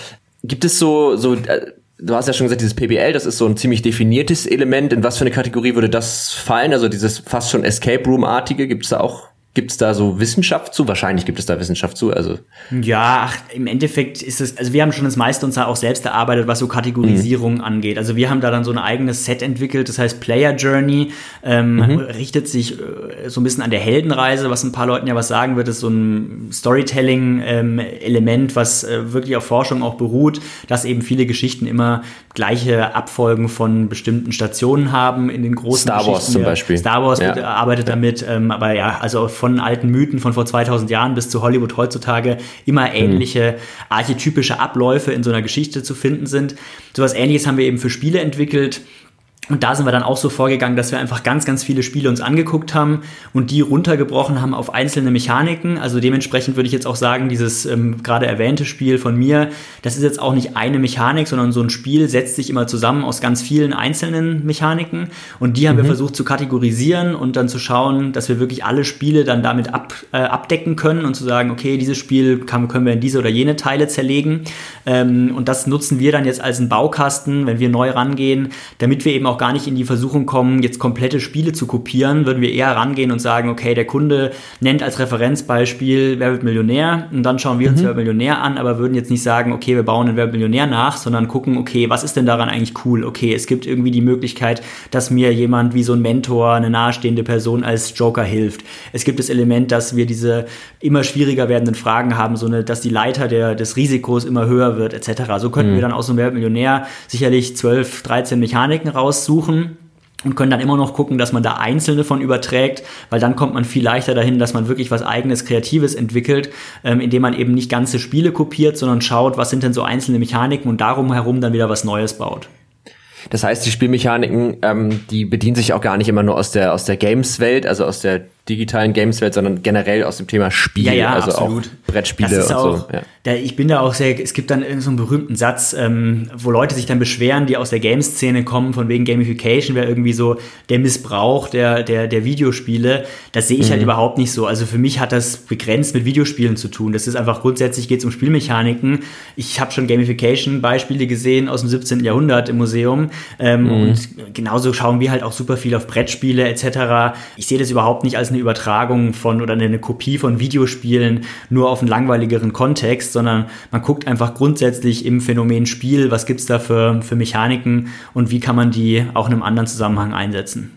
Gibt es so, so, äh, du hast ja schon gesagt, dieses PBL, das ist so ein ziemlich definiertes Element. In was für eine Kategorie würde das fallen? Also dieses fast schon Escape Room-artige, gibt es da auch Gibt es da so Wissenschaft zu? Wahrscheinlich gibt es da Wissenschaft zu. Also ja, ach, im Endeffekt ist es, also wir haben schon das meiste uns da auch selbst erarbeitet, was so Kategorisierung mhm. angeht. Also wir haben da dann so ein eigenes Set entwickelt, das heißt Player Journey, ähm, mhm. richtet sich äh, so ein bisschen an der Heldenreise, was ein paar Leuten ja was sagen wird, ist so ein Storytelling-Element, ähm, was äh, wirklich auf Forschung auch beruht, dass eben viele Geschichten immer gleiche Abfolgen von bestimmten Stationen haben in den großen Star Wars zum Beispiel. Star Wars ja. arbeitet damit, ähm, aber ja, also von von alten Mythen von vor 2000 Jahren bis zu Hollywood heutzutage immer ähnliche archetypische Abläufe in so einer Geschichte zu finden sind. So was ähnliches haben wir eben für Spiele entwickelt. Und da sind wir dann auch so vorgegangen, dass wir einfach ganz, ganz viele Spiele uns angeguckt haben und die runtergebrochen haben auf einzelne Mechaniken. Also dementsprechend würde ich jetzt auch sagen, dieses ähm, gerade erwähnte Spiel von mir, das ist jetzt auch nicht eine Mechanik, sondern so ein Spiel setzt sich immer zusammen aus ganz vielen einzelnen Mechaniken. Und die haben mhm. wir versucht zu kategorisieren und dann zu schauen, dass wir wirklich alle Spiele dann damit ab, äh, abdecken können und zu sagen, okay, dieses Spiel kann, können wir in diese oder jene Teile zerlegen. Ähm, und das nutzen wir dann jetzt als einen Baukasten, wenn wir neu rangehen, damit wir eben auch auch gar nicht in die Versuchung kommen, jetzt komplette Spiele zu kopieren, würden wir eher rangehen und sagen, okay, der Kunde nennt als Referenzbeispiel Wer wird Millionär und dann schauen wir uns mhm. Wer wird Millionär an, aber würden jetzt nicht sagen, okay, wir bauen einen Wer wird Millionär nach, sondern gucken, okay, was ist denn daran eigentlich cool? Okay, es gibt irgendwie die Möglichkeit, dass mir jemand wie so ein Mentor, eine nahestehende Person als Joker hilft. Es gibt das Element, dass wir diese immer schwieriger werdenden Fragen haben, so eine, dass die Leiter der, des Risikos immer höher wird, etc. So könnten mhm. wir dann aus so einem Wer wird Millionär sicherlich 12, 13 Mechaniken raus raussuchen und können dann immer noch gucken, dass man da einzelne von überträgt, weil dann kommt man viel leichter dahin, dass man wirklich was eigenes, Kreatives entwickelt, ähm, indem man eben nicht ganze Spiele kopiert, sondern schaut, was sind denn so einzelne Mechaniken und darum herum dann wieder was Neues baut. Das heißt, die Spielmechaniken, ähm, die bedienen sich auch gar nicht immer nur aus der aus der Games-Welt, also aus der digitalen Games-Welt, sondern generell aus dem Thema Spiel, ja, ja, also absolut. auch Brettspiele und auch, so. Ja. Da, ich bin da auch sehr, es gibt dann irgendeinen so einen berühmten Satz, ähm, wo Leute sich dann beschweren, die aus der Games-Szene kommen, von wegen Gamification wäre irgendwie so der Missbrauch der, der, der Videospiele. Das sehe ich halt mhm. halt überhaupt nicht so. Also für mich hat das begrenzt mit Videospielen zu tun. Das ist einfach grundsätzlich geht es um Spielmechaniken. Ich habe schon Gamification-Beispiele gesehen aus dem 17. Jahrhundert im Museum. Ähm, mhm. Und genauso schauen wir halt auch super viel auf Brettspiele etc. Ich sehe das überhaupt nicht als eine Übertragung von oder eine Kopie von Videospielen nur auf einen langweiligeren Kontext, sondern man guckt einfach grundsätzlich im Phänomen Spiel, was gibt es da für, für Mechaniken und wie kann man die auch in einem anderen Zusammenhang einsetzen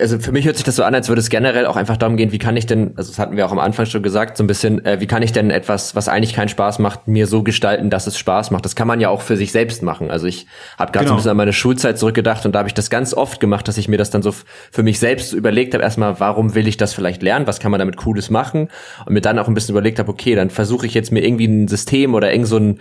also für mich hört sich das so an, als würde es generell auch einfach darum gehen, wie kann ich denn, also das hatten wir auch am Anfang schon gesagt, so ein bisschen, äh, wie kann ich denn etwas, was eigentlich keinen Spaß macht, mir so gestalten, dass es Spaß macht. Das kann man ja auch für sich selbst machen. Also ich habe gerade genau. so ein genau. bisschen an meine Schulzeit zurückgedacht und da habe ich das ganz oft gemacht, dass ich mir das dann so für mich selbst überlegt habe, erstmal, warum will ich das vielleicht lernen, was kann man damit Cooles machen und mir dann auch ein bisschen überlegt habe, okay, dann versuche ich jetzt mir irgendwie ein System oder irgend so ein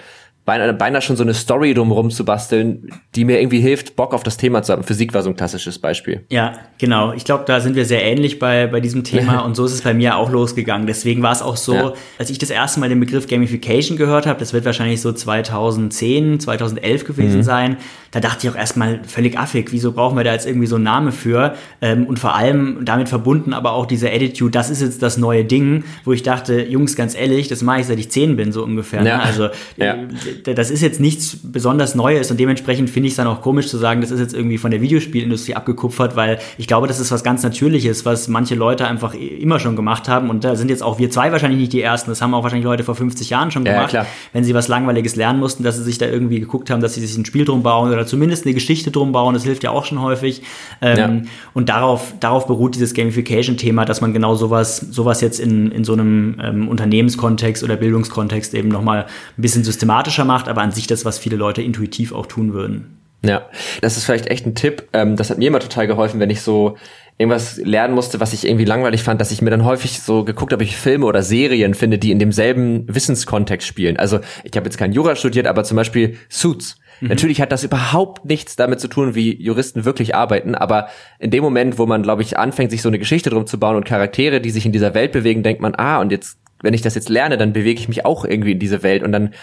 beinahe, beinahe schon so eine Story drumherum zu basteln, die mir irgendwie hilft, Bock auf das Thema zu haben. Physik war so ein klassisches Beispiel. Ja, genau. Ich glaube, da sind wir sehr ähnlich bei, bei diesem Thema und so ist es bei mir auch losgegangen. Deswegen war es auch so, ja. als ich das erste Mal den Begriff Gamification gehört habe, das wird wahrscheinlich so 2010, 2011 gewesen mhm. sein, da dachte ich auch erstmal völlig affig, wieso brauchen wir da jetzt irgendwie so einen Namen für? Ähm, und vor allem damit verbunden aber auch diese Attitude, das ist jetzt das neue Ding, wo ich dachte, Jungs, ganz ehrlich, das mache ich seit ich zehn bin, so ungefähr. Ne? Ja. Also ja. Das ist jetzt nichts besonders Neues und dementsprechend finde ich es dann auch komisch zu sagen, das ist jetzt irgendwie von der Videospielindustrie abgekupfert, weil ich glaube, das ist was ganz Natürliches, was manche Leute einfach immer schon gemacht haben und da sind jetzt auch wir zwei wahrscheinlich nicht die Ersten, das haben auch wahrscheinlich Leute vor 50 Jahren schon gemacht, ja, wenn sie was Langweiliges lernen mussten, dass sie sich da irgendwie geguckt haben, dass sie sich ein Spiel drum bauen oder zumindest eine Geschichte drum bauen, das hilft ja auch schon häufig ähm, ja. und darauf, darauf beruht dieses Gamification-Thema, dass man genau sowas, sowas jetzt in, in so einem ähm, Unternehmenskontext oder Bildungskontext eben nochmal ein bisschen systematischer macht, aber an sich das, was viele Leute intuitiv auch tun würden. Ja, das ist vielleicht echt ein Tipp. Ähm, das hat mir immer total geholfen, wenn ich so irgendwas lernen musste, was ich irgendwie langweilig fand, dass ich mir dann häufig so geguckt habe, ich Filme oder Serien finde, die in demselben Wissenskontext spielen. Also ich habe jetzt kein Jura studiert, aber zum Beispiel Suits. Mhm. Natürlich hat das überhaupt nichts damit zu tun, wie Juristen wirklich arbeiten, aber in dem Moment, wo man, glaube ich, anfängt, sich so eine Geschichte drum zu bauen und Charaktere, die sich in dieser Welt bewegen, denkt man, ah, und jetzt wenn ich das jetzt lerne, dann bewege ich mich auch irgendwie in diese Welt und dann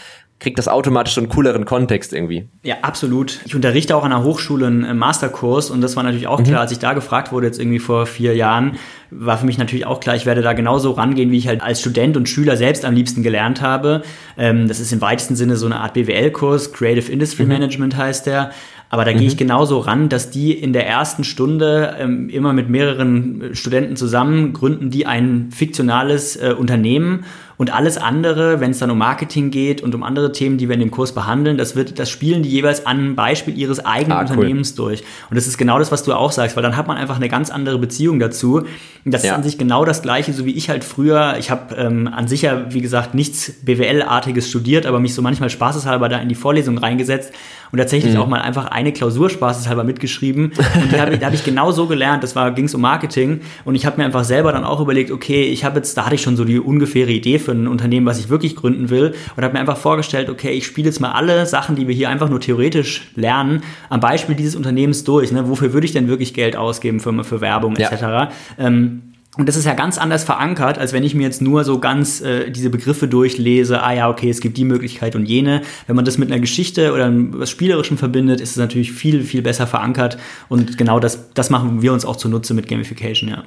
kriegt das automatisch so einen cooleren Kontext irgendwie. Ja, absolut. Ich unterrichte auch an der Hochschule einen Masterkurs und das war natürlich auch mhm. klar, als ich da gefragt wurde, jetzt irgendwie vor vier Jahren, war für mich natürlich auch klar, ich werde da genauso rangehen, wie ich halt als Student und Schüler selbst am liebsten gelernt habe. Ähm, das ist im weitesten Sinne so eine Art BWL-Kurs, Creative Industry mhm. Management heißt der. Aber da mhm. gehe ich genauso ran, dass die in der ersten Stunde ähm, immer mit mehreren Studenten zusammen gründen, die ein fiktionales äh, Unternehmen und alles andere, wenn es dann um Marketing geht und um andere Themen, die wir in dem Kurs behandeln, das wird, das spielen die jeweils an einem Beispiel ihres eigenen ah, Unternehmens cool. durch. Und das ist genau das, was du auch sagst, weil dann hat man einfach eine ganz andere Beziehung dazu. Und das ja. ist an sich genau das Gleiche, so wie ich halt früher, ich habe ähm, an sich ja, wie gesagt, nichts BWL-artiges studiert, aber mich so manchmal spaßeshalber da in die Vorlesung reingesetzt und tatsächlich mhm. auch mal einfach eine Klausur spaßeshalber mitgeschrieben. Und die habe hab ich genau so gelernt, das war, ging es um Marketing und ich habe mir einfach selber dann auch überlegt, okay, ich habe jetzt, da hatte ich schon so die ungefähre Idee für ein Unternehmen, was ich wirklich gründen will und habe mir einfach vorgestellt, okay, ich spiele jetzt mal alle Sachen, die wir hier einfach nur theoretisch lernen, am Beispiel dieses Unternehmens durch. Ne? Wofür würde ich denn wirklich Geld ausgeben für, für Werbung etc.? Ja. Ähm, und das ist ja ganz anders verankert, als wenn ich mir jetzt nur so ganz äh, diese Begriffe durchlese, ah ja, okay, es gibt die Möglichkeit und jene. Wenn man das mit einer Geschichte oder was Spielerischem verbindet, ist es natürlich viel, viel besser verankert. Und genau das, das machen wir uns auch zunutze mit Gamification, ja.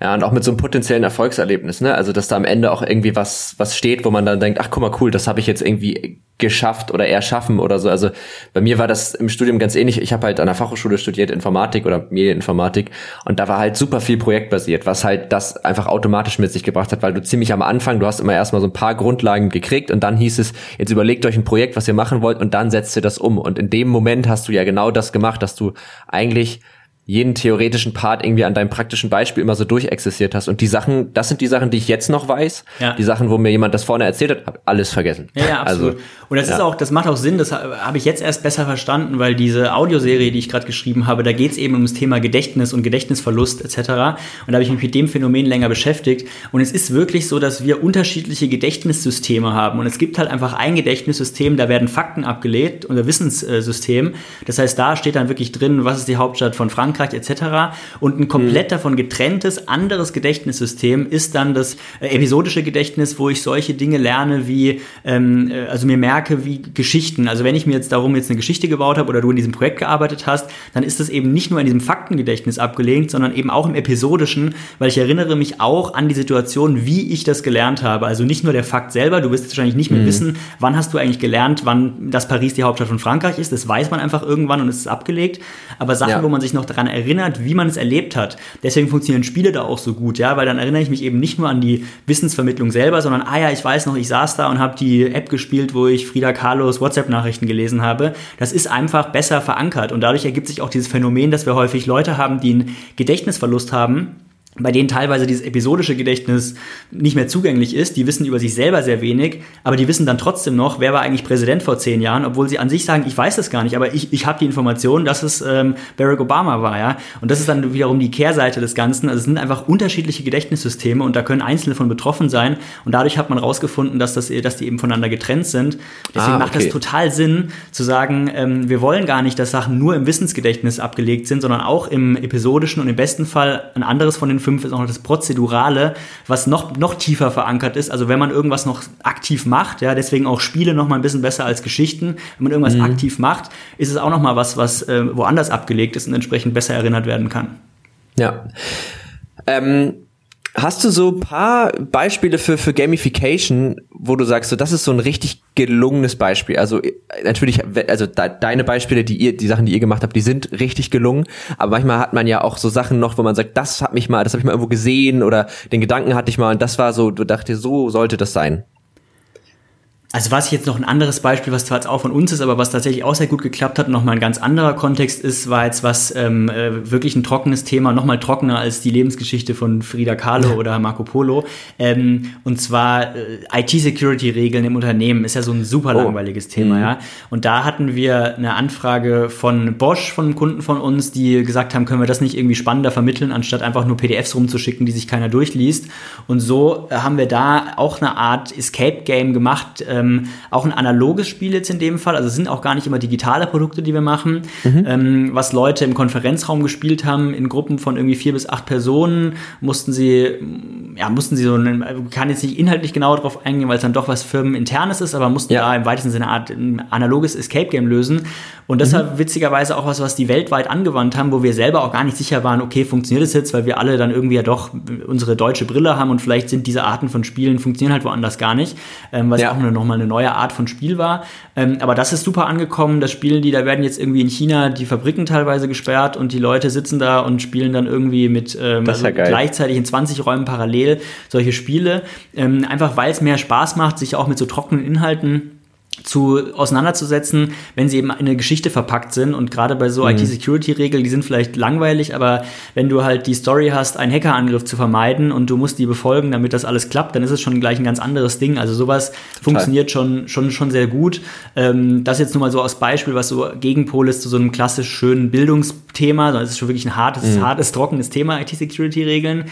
Ja, und auch mit so einem potenziellen Erfolgserlebnis, ne? Also, dass da am Ende auch irgendwie was, was steht, wo man dann denkt, ach guck mal, cool, das habe ich jetzt irgendwie geschafft oder erschaffen oder so. Also bei mir war das im Studium ganz ähnlich. Ich habe halt an der Fachhochschule studiert, Informatik oder Medieninformatik und da war halt super viel projektbasiert, was halt das einfach automatisch mit sich gebracht hat, weil du ziemlich am Anfang, du hast immer erstmal so ein paar Grundlagen gekriegt und dann hieß es, jetzt überlegt euch ein Projekt, was ihr machen wollt und dann setzt ihr das um. Und in dem Moment hast du ja genau das gemacht, dass du eigentlich jeden theoretischen Part irgendwie an deinem praktischen Beispiel immer so durchexistiert hast. Und die Sachen, das sind die Sachen, die ich jetzt noch weiß. Ja. Die Sachen, wo mir jemand das vorne erzählt hat, habe alles vergessen. Ja, ja absolut. Also, und das ja. ist auch, das macht auch Sinn, das habe ich jetzt erst besser verstanden, weil diese Audioserie, die ich gerade geschrieben habe, da geht es eben um das Thema Gedächtnis und Gedächtnisverlust etc. Und da habe ich mich mit dem Phänomen länger beschäftigt. Und es ist wirklich so, dass wir unterschiedliche Gedächtnissysteme haben. Und es gibt halt einfach ein Gedächtnissystem, da werden Fakten abgelegt, unser Wissenssystem. Das heißt, da steht dann wirklich drin, was ist die Hauptstadt von Frankreich Frankreich etc. Und ein komplett mhm. davon getrenntes anderes Gedächtnissystem ist dann das äh, episodische Gedächtnis, wo ich solche Dinge lerne wie, ähm, äh, also mir merke wie Geschichten. Also wenn ich mir jetzt darum jetzt eine Geschichte gebaut habe oder du in diesem Projekt gearbeitet hast, dann ist das eben nicht nur in diesem Faktengedächtnis abgelegt, sondern eben auch im episodischen, weil ich erinnere mich auch an die Situation, wie ich das gelernt habe. Also nicht nur der Fakt selber, du wirst jetzt wahrscheinlich nicht mehr mhm. wissen, wann hast du eigentlich gelernt, wann das Paris die Hauptstadt von Frankreich ist. Das weiß man einfach irgendwann und es ist abgelegt. Aber Sachen, ja. wo man sich noch daran daran erinnert, wie man es erlebt hat. Deswegen funktionieren Spiele da auch so gut, ja, weil dann erinnere ich mich eben nicht nur an die Wissensvermittlung selber, sondern, ah ja, ich weiß noch, ich saß da und habe die App gespielt, wo ich Frida Carlos WhatsApp-Nachrichten gelesen habe. Das ist einfach besser verankert und dadurch ergibt sich auch dieses Phänomen, dass wir häufig Leute haben, die einen Gedächtnisverlust haben bei denen teilweise dieses episodische Gedächtnis nicht mehr zugänglich ist. Die wissen über sich selber sehr wenig, aber die wissen dann trotzdem noch, wer war eigentlich Präsident vor zehn Jahren, obwohl sie an sich sagen, ich weiß das gar nicht, aber ich, ich habe die Information, dass es ähm, Barack Obama war, ja. Und das ist dann wiederum die Kehrseite des Ganzen. Also es sind einfach unterschiedliche Gedächtnissysteme und da können einzelne von betroffen sein. Und dadurch hat man rausgefunden, dass, das, dass die eben voneinander getrennt sind. Deswegen ah, okay. macht das total Sinn zu sagen, ähm, wir wollen gar nicht, dass Sachen nur im Wissensgedächtnis abgelegt sind, sondern auch im episodischen und im besten Fall ein anderes von den 5 ist auch noch das Prozedurale, was noch, noch tiefer verankert ist. Also wenn man irgendwas noch aktiv macht, ja, deswegen auch Spiele noch mal ein bisschen besser als Geschichten. Wenn man irgendwas mhm. aktiv macht, ist es auch noch mal was, was äh, woanders abgelegt ist und entsprechend besser erinnert werden kann. Ja. Ähm, Hast du so paar Beispiele für, für Gamification, wo du sagst, so das ist so ein richtig gelungenes Beispiel? Also natürlich, also de, deine Beispiele, die ihr, die Sachen, die ihr gemacht habt, die sind richtig gelungen. Aber manchmal hat man ja auch so Sachen noch, wo man sagt, das hat mich mal, das habe ich mal irgendwo gesehen oder den Gedanken hatte ich mal und das war so, du dachtest, so sollte das sein. Also was jetzt noch ein anderes Beispiel, was zwar jetzt auch von uns ist, aber was tatsächlich auch sehr gut geklappt hat und nochmal ein ganz anderer Kontext ist, war jetzt was ähm, äh, wirklich ein trockenes Thema, nochmal trockener als die Lebensgeschichte von Frida Kahlo oder Marco Polo. Ähm, und zwar äh, IT-Security-Regeln im Unternehmen ist ja so ein super oh. langweiliges Thema, mhm. ja. Und da hatten wir eine Anfrage von Bosch, von einem Kunden von uns, die gesagt haben, können wir das nicht irgendwie spannender vermitteln, anstatt einfach nur PDFs rumzuschicken, die sich keiner durchliest. Und so haben wir da auch eine Art Escape-Game gemacht, äh, ähm, auch ein analoges Spiel jetzt in dem Fall. Also es sind auch gar nicht immer digitale Produkte, die wir machen. Mhm. Ähm, was Leute im Konferenzraum gespielt haben, in Gruppen von irgendwie vier bis acht Personen, mussten sie, ja, mussten sie so, einen, kann jetzt nicht inhaltlich genau darauf eingehen, weil es dann doch was firmeninternes ist, aber mussten ja. da im weitesten Sinne eine Art ein analoges Escape Game lösen. Und deshalb mhm. witzigerweise auch was, was die weltweit angewandt haben, wo wir selber auch gar nicht sicher waren, okay, funktioniert das jetzt, weil wir alle dann irgendwie ja doch unsere deutsche Brille haben und vielleicht sind diese Arten von Spielen funktionieren halt woanders gar nicht, ähm, was ja. auch nochmal eine neue Art von Spiel war. Ähm, aber das ist super angekommen. Das spielen die, da werden jetzt irgendwie in China die Fabriken teilweise gesperrt und die Leute sitzen da und spielen dann irgendwie mit ähm, also gleichzeitig in 20 Räumen parallel solche Spiele. Ähm, einfach weil es mehr Spaß macht, sich auch mit so trockenen Inhalten zu auseinanderzusetzen, wenn sie eben in eine Geschichte verpackt sind und gerade bei so mhm. IT-Security-Regeln, die sind vielleicht langweilig, aber wenn du halt die Story hast, einen Hackerangriff zu vermeiden und du musst die befolgen, damit das alles klappt, dann ist es schon gleich ein ganz anderes Ding. Also sowas Total. funktioniert schon, schon, schon sehr gut. Ähm, das jetzt nur mal so als Beispiel, was so Gegenpol ist zu so einem klassisch schönen Bildungsthema, sondern es ist schon wirklich ein hartes, mhm. hartes, trockenes Thema, IT-Security-Regeln.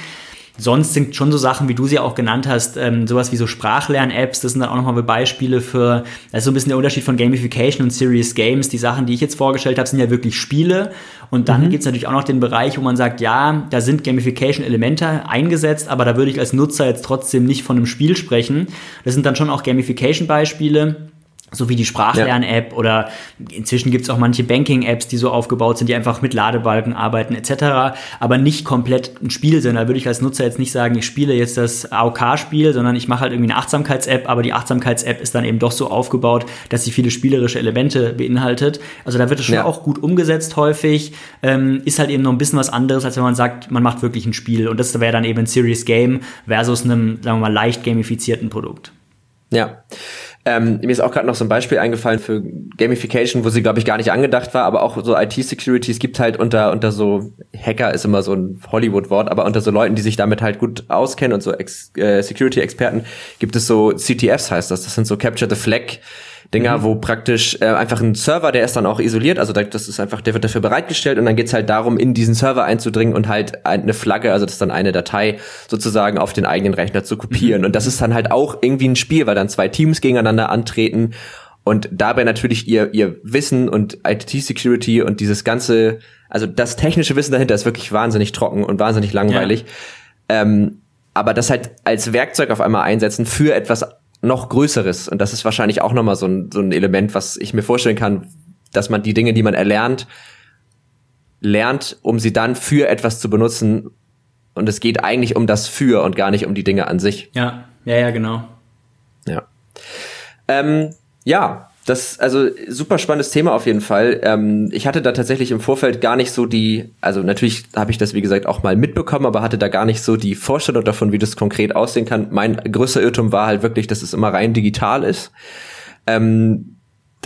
Sonst sind schon so Sachen, wie du sie auch genannt hast, ähm, sowas wie so Sprachlern-Apps, das sind dann auch nochmal Beispiele für, das ist so ein bisschen der Unterschied von Gamification und Serious Games. Die Sachen, die ich jetzt vorgestellt habe, sind ja wirklich Spiele. Und dann mhm. gibt es natürlich auch noch den Bereich, wo man sagt, ja, da sind Gamification-Elemente eingesetzt, aber da würde ich als Nutzer jetzt trotzdem nicht von einem Spiel sprechen. Das sind dann schon auch Gamification-Beispiele so wie die Sprachlern-App ja. oder inzwischen gibt es auch manche Banking-Apps, die so aufgebaut sind, die einfach mit Ladebalken arbeiten etc., aber nicht komplett ein Spiel sind. Da würde ich als Nutzer jetzt nicht sagen, ich spiele jetzt das AOK-Spiel, sondern ich mache halt irgendwie eine Achtsamkeits-App, aber die Achtsamkeits-App ist dann eben doch so aufgebaut, dass sie viele spielerische Elemente beinhaltet. Also da wird es schon ja. auch gut umgesetzt häufig, ähm, ist halt eben noch ein bisschen was anderes, als wenn man sagt, man macht wirklich ein Spiel und das wäre dann eben ein Serious Game versus einem, sagen wir mal, leicht gamifizierten Produkt. Ja. Ähm, mir ist auch gerade noch so ein Beispiel eingefallen für Gamification, wo sie, glaube ich, gar nicht angedacht war, aber auch so IT-Security. Es gibt halt unter, unter so Hacker ist immer so ein Hollywood-Wort, aber unter so Leuten, die sich damit halt gut auskennen und so Ex äh, Security-Experten, gibt es so CTFs heißt das. Das sind so Capture the Flag Dinger, mhm. wo praktisch äh, einfach ein Server, der ist dann auch isoliert, also das ist einfach, der wird dafür bereitgestellt und dann geht's halt darum, in diesen Server einzudringen und halt eine Flagge, also das ist dann eine Datei sozusagen auf den eigenen Rechner zu kopieren. Mhm. Und das ist dann halt auch irgendwie ein Spiel, weil dann zwei Teams gegeneinander antreten und dabei natürlich ihr, ihr Wissen und IT-Security und dieses ganze, also das technische Wissen dahinter ist wirklich wahnsinnig trocken und wahnsinnig langweilig. Ja. Ähm, aber das halt als Werkzeug auf einmal einsetzen für etwas noch Größeres. Und das ist wahrscheinlich auch nochmal so ein, so ein Element, was ich mir vorstellen kann, dass man die Dinge, die man erlernt, lernt, um sie dann für etwas zu benutzen. Und es geht eigentlich um das Für und gar nicht um die Dinge an sich. Ja, ja, ja, genau. Ja. Ähm, ja, das, also super spannendes Thema auf jeden Fall. Ähm, ich hatte da tatsächlich im Vorfeld gar nicht so die, also natürlich habe ich das wie gesagt auch mal mitbekommen, aber hatte da gar nicht so die Vorstellung davon, wie das konkret aussehen kann. Mein größter Irrtum war halt wirklich, dass es immer rein digital ist. Ähm,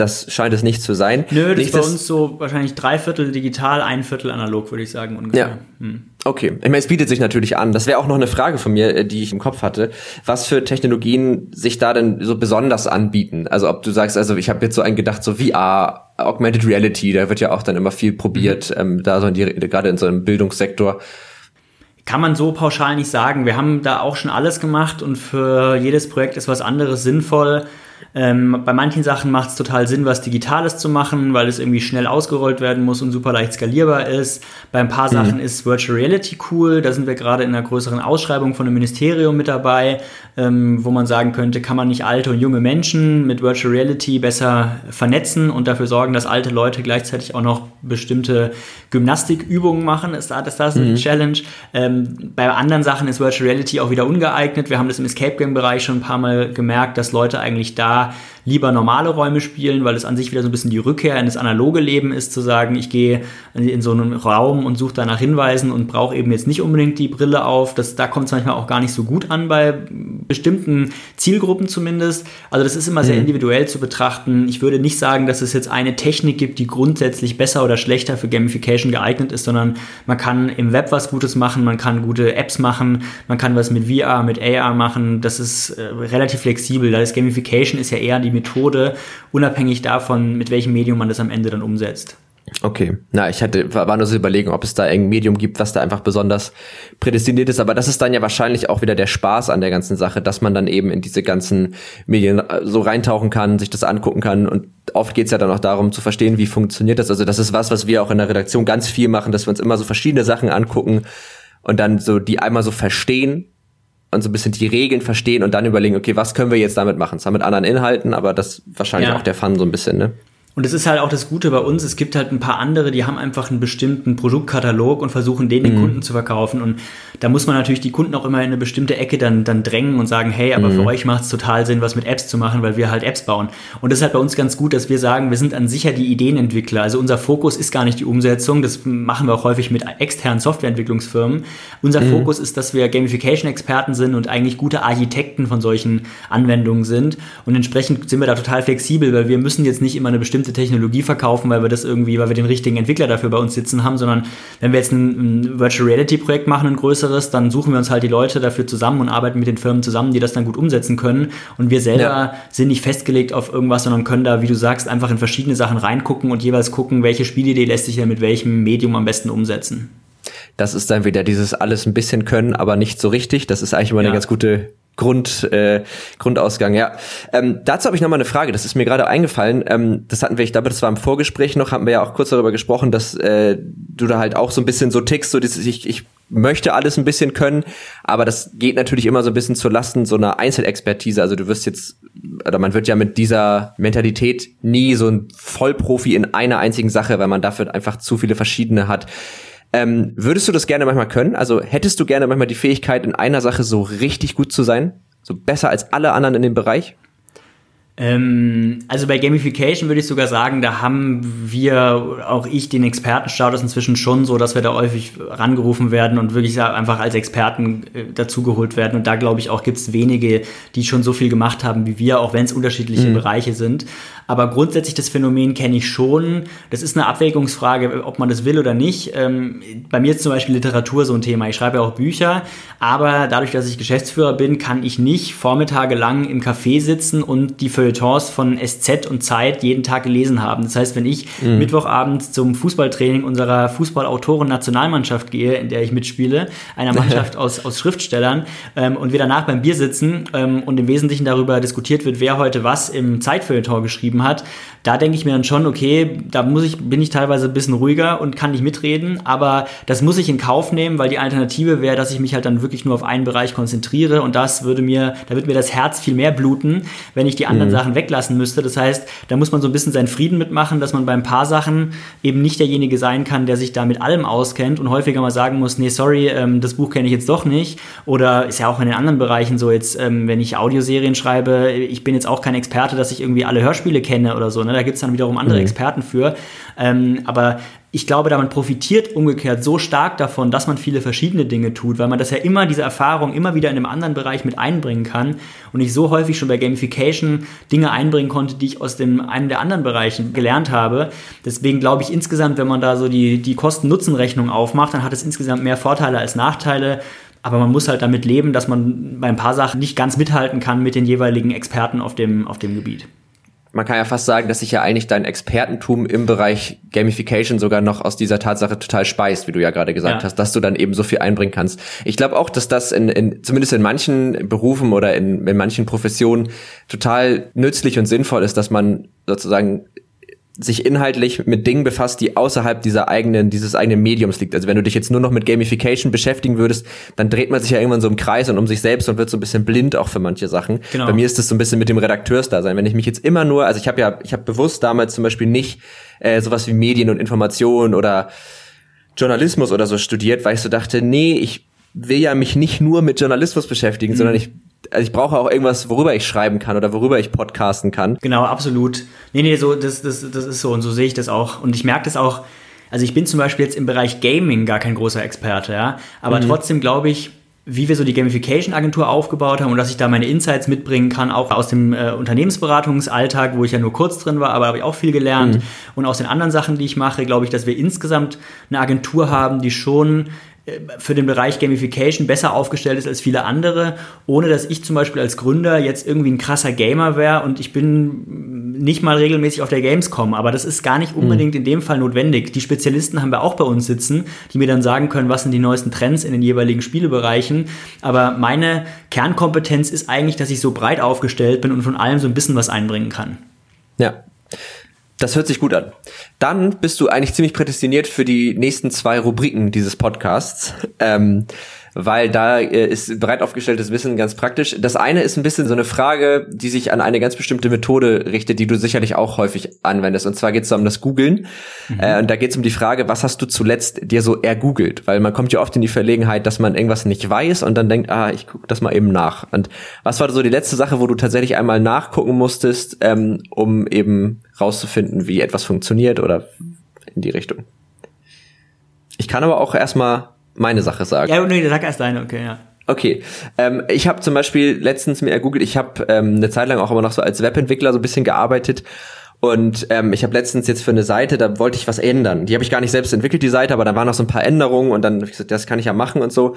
das scheint es nicht zu sein. Nö, das ist bei uns so wahrscheinlich drei Viertel digital, ein Viertel analog, würde ich sagen ungefähr. Ja. Hm. Okay, ich meine, es bietet sich natürlich an. Das wäre auch noch eine Frage von mir, äh, die ich im Kopf hatte. Was für Technologien sich da denn so besonders anbieten? Also ob du sagst, also ich habe jetzt so einen gedacht, so VR, Augmented Reality, da wird ja auch dann immer viel probiert, mhm. ähm, da so in die, gerade in so einem Bildungssektor kann man so pauschal nicht sagen. Wir haben da auch schon alles gemacht und für jedes Projekt ist was anderes sinnvoll. Ähm, bei manchen Sachen macht es total Sinn, was Digitales zu machen, weil es irgendwie schnell ausgerollt werden muss und super leicht skalierbar ist. Bei ein paar mhm. Sachen ist Virtual Reality cool. Da sind wir gerade in einer größeren Ausschreibung von einem Ministerium mit dabei, ähm, wo man sagen könnte, kann man nicht alte und junge Menschen mit Virtual Reality besser vernetzen und dafür sorgen, dass alte Leute gleichzeitig auch noch bestimmte Gymnastikübungen machen. Ist, ist das eine mhm. Challenge? Ähm, bei anderen Sachen ist Virtual Reality auch wieder ungeeignet. Wir haben das im Escape Game Bereich schon ein paar Mal gemerkt, dass Leute eigentlich da da lieber normale Räume spielen, weil es an sich wieder so ein bisschen die Rückkehr in das analoge Leben ist, zu sagen, ich gehe in so einen Raum und suche da nach Hinweisen und brauche eben jetzt nicht unbedingt die Brille auf. Das, da kommt es manchmal auch gar nicht so gut an bei bestimmten Zielgruppen zumindest. Also das ist immer sehr mhm. individuell zu betrachten. Ich würde nicht sagen, dass es jetzt eine Technik gibt, die grundsätzlich besser oder schlechter für Gamification geeignet ist, sondern man kann im Web was Gutes machen, man kann gute Apps machen, man kann was mit VR, mit AR machen. Das ist äh, relativ flexibel. Da ist Gamification ist ja eher die Methode, unabhängig davon, mit welchem Medium man das am Ende dann umsetzt. Okay, na, ich hatte, war nur so überlegen, ob es da ein Medium gibt, was da einfach besonders prädestiniert ist, aber das ist dann ja wahrscheinlich auch wieder der Spaß an der ganzen Sache, dass man dann eben in diese ganzen Medien äh, so reintauchen kann, sich das angucken kann und oft geht's ja dann auch darum zu verstehen, wie funktioniert das. Also das ist was, was wir auch in der Redaktion ganz viel machen, dass wir uns immer so verschiedene Sachen angucken und dann so die einmal so verstehen und so ein bisschen die Regeln verstehen und dann überlegen, okay, was können wir jetzt damit machen? Zwar mit anderen Inhalten, aber das ist wahrscheinlich ja. auch der Fun so ein bisschen, ne? Und es ist halt auch das Gute bei uns, es gibt halt ein paar andere, die haben einfach einen bestimmten Produktkatalog und versuchen den den mhm. Kunden zu verkaufen. Und da muss man natürlich die Kunden auch immer in eine bestimmte Ecke dann, dann drängen und sagen, hey, aber mhm. für euch macht es total Sinn, was mit Apps zu machen, weil wir halt Apps bauen. Und das ist halt bei uns ganz gut, dass wir sagen, wir sind an sicher die Ideenentwickler. Also unser Fokus ist gar nicht die Umsetzung, das machen wir auch häufig mit externen Softwareentwicklungsfirmen. Unser mhm. Fokus ist, dass wir Gamification-Experten sind und eigentlich gute Architekten von solchen Anwendungen sind. Und entsprechend sind wir da total flexibel, weil wir müssen jetzt nicht immer eine bestimmte bestimmte Technologie verkaufen, weil wir das irgendwie, weil wir den richtigen Entwickler dafür bei uns sitzen haben, sondern wenn wir jetzt ein, ein Virtual Reality Projekt machen, ein größeres, dann suchen wir uns halt die Leute dafür zusammen und arbeiten mit den Firmen zusammen, die das dann gut umsetzen können. Und wir selber ja. sind nicht festgelegt auf irgendwas, sondern können da, wie du sagst, einfach in verschiedene Sachen reingucken und jeweils gucken, welche Spielidee lässt sich denn mit welchem Medium am besten umsetzen. Das ist dann wieder dieses alles ein bisschen können, aber nicht so richtig. Das ist eigentlich immer ja. eine ganz gute Grund, äh, Grundausgang, ja. Ähm, dazu habe ich noch mal eine Frage, das ist mir gerade eingefallen. Ähm, das hatten wir, ich glaube, das war im Vorgespräch noch, haben wir ja auch kurz darüber gesprochen, dass äh, du da halt auch so ein bisschen so tickst, so dieses, ich, ich möchte alles ein bisschen können, aber das geht natürlich immer so ein bisschen zu Lasten so einer Einzelexpertise. Also du wirst jetzt, oder man wird ja mit dieser Mentalität nie so ein Vollprofi in einer einzigen Sache, weil man dafür einfach zu viele verschiedene hat. Ähm, würdest du das gerne manchmal können? Also hättest du gerne manchmal die Fähigkeit, in einer Sache so richtig gut zu sein? So besser als alle anderen in dem Bereich? Ähm, also bei Gamification würde ich sogar sagen, da haben wir, auch ich, den Expertenstatus inzwischen schon so, dass wir da häufig rangerufen werden und wirklich einfach als Experten äh, dazugeholt werden. Und da glaube ich auch, gibt es wenige, die schon so viel gemacht haben wie wir, auch wenn es unterschiedliche mhm. Bereiche sind. Aber grundsätzlich das Phänomen kenne ich schon. Das ist eine Abwägungsfrage, ob man das will oder nicht. Ähm, bei mir ist zum Beispiel Literatur so ein Thema. Ich schreibe ja auch Bücher, aber dadurch, dass ich Geschäftsführer bin, kann ich nicht Vormittage lang im Café sitzen und die Feuilletons von SZ und Zeit jeden Tag gelesen haben. Das heißt, wenn ich mhm. Mittwochabend zum Fußballtraining unserer Fußballautoren-Nationalmannschaft gehe, in der ich mitspiele, einer Mannschaft aus, aus Schriftstellern, ähm, und wir danach beim Bier sitzen ähm, und im Wesentlichen darüber diskutiert wird, wer heute was im Zeitfeuilleton geschrieben geschrieben hat, da denke ich mir dann schon, okay, da muss ich, bin ich teilweise ein bisschen ruhiger und kann nicht mitreden, aber das muss ich in Kauf nehmen, weil die Alternative wäre, dass ich mich halt dann wirklich nur auf einen Bereich konzentriere und das würde mir, da würde mir das Herz viel mehr bluten, wenn ich die anderen mhm. Sachen weglassen müsste. Das heißt, da muss man so ein bisschen seinen Frieden mitmachen, dass man bei ein paar Sachen eben nicht derjenige sein kann, der sich da mit allem auskennt und häufiger mal sagen muss, nee, sorry, ähm, das Buch kenne ich jetzt doch nicht. Oder ist ja auch in den anderen Bereichen so jetzt, ähm, wenn ich Audioserien schreibe, ich bin jetzt auch kein Experte, dass ich irgendwie alle Hörspiele kenne oder so. Ne? Da gibt es dann wiederum andere mhm. Experten für. Ähm, aber ich glaube, da man profitiert umgekehrt so stark davon, dass man viele verschiedene Dinge tut, weil man das ja immer, diese Erfahrung immer wieder in einem anderen Bereich mit einbringen kann und ich so häufig schon bei Gamification Dinge einbringen konnte, die ich aus dem einem der anderen Bereichen gelernt habe. Deswegen glaube ich insgesamt, wenn man da so die, die Kosten-Nutzen-Rechnung aufmacht, dann hat es insgesamt mehr Vorteile als Nachteile. Aber man muss halt damit leben, dass man bei ein paar Sachen nicht ganz mithalten kann mit den jeweiligen Experten auf dem, auf dem Gebiet man kann ja fast sagen, dass sich ja eigentlich dein Expertentum im Bereich Gamification sogar noch aus dieser Tatsache total speist, wie du ja gerade gesagt ja. hast, dass du dann eben so viel einbringen kannst. Ich glaube auch, dass das in, in zumindest in manchen Berufen oder in, in manchen Professionen total nützlich und sinnvoll ist, dass man sozusagen sich inhaltlich mit Dingen befasst, die außerhalb dieser eigenen, dieses eigenen Mediums liegt. Also wenn du dich jetzt nur noch mit Gamification beschäftigen würdest, dann dreht man sich ja irgendwann so im Kreis und um sich selbst und wird so ein bisschen blind auch für manche Sachen. Genau. Bei mir ist es so ein bisschen mit dem Redakteursdasein. Wenn ich mich jetzt immer nur, also ich habe ja, ich habe bewusst damals zum Beispiel nicht äh, sowas wie Medien und Informationen oder Journalismus oder so studiert, weil ich so dachte, nee, ich will ja mich nicht nur mit Journalismus beschäftigen, mhm. sondern ich also ich brauche auch irgendwas, worüber ich schreiben kann oder worüber ich podcasten kann. Genau, absolut. Nee, nee, so, das, das, das ist so und so sehe ich das auch. Und ich merke das auch, also ich bin zum Beispiel jetzt im Bereich Gaming gar kein großer Experte, ja. Aber mhm. trotzdem glaube ich, wie wir so die Gamification-Agentur aufgebaut haben und dass ich da meine Insights mitbringen kann, auch aus dem äh, Unternehmensberatungsalltag, wo ich ja nur kurz drin war, aber habe ich auch viel gelernt. Mhm. Und aus den anderen Sachen, die ich mache, glaube ich, dass wir insgesamt eine Agentur haben, die schon für den Bereich Gamification besser aufgestellt ist als viele andere, ohne dass ich zum Beispiel als Gründer jetzt irgendwie ein krasser Gamer wäre und ich bin nicht mal regelmäßig auf der Gamescom, aber das ist gar nicht hm. unbedingt in dem Fall notwendig. Die Spezialisten haben wir auch bei uns sitzen, die mir dann sagen können, was sind die neuesten Trends in den jeweiligen Spielebereichen. Aber meine Kernkompetenz ist eigentlich, dass ich so breit aufgestellt bin und von allem so ein bisschen was einbringen kann. Ja. Das hört sich gut an. Dann bist du eigentlich ziemlich prädestiniert für die nächsten zwei Rubriken dieses Podcasts. Ähm, weil da äh, ist breit aufgestelltes Wissen ganz praktisch. Das eine ist ein bisschen so eine Frage, die sich an eine ganz bestimmte Methode richtet, die du sicherlich auch häufig anwendest. Und zwar geht es um das Googlen. Mhm. Äh, und da geht es um die Frage, was hast du zuletzt dir so ergoogelt? Weil man kommt ja oft in die Verlegenheit, dass man irgendwas nicht weiß und dann denkt, ah, ich gucke das mal eben nach. Und was war so die letzte Sache, wo du tatsächlich einmal nachgucken musstest, ähm, um eben rauszufinden, wie etwas funktioniert oder in die Richtung? Ich kann aber auch erstmal meine Sache sagen. Ja, nee, sag erst deine, okay, ja. Okay, ähm, ich habe zum Beispiel letztens mir ergoogelt, ich habe ähm, eine Zeit lang auch immer noch so als Webentwickler so ein bisschen gearbeitet und ähm, ich habe letztens jetzt für eine Seite, da wollte ich was ändern. Die habe ich gar nicht selbst entwickelt, die Seite, aber da waren noch so ein paar Änderungen und dann habe ich gesagt, das kann ich ja machen und so.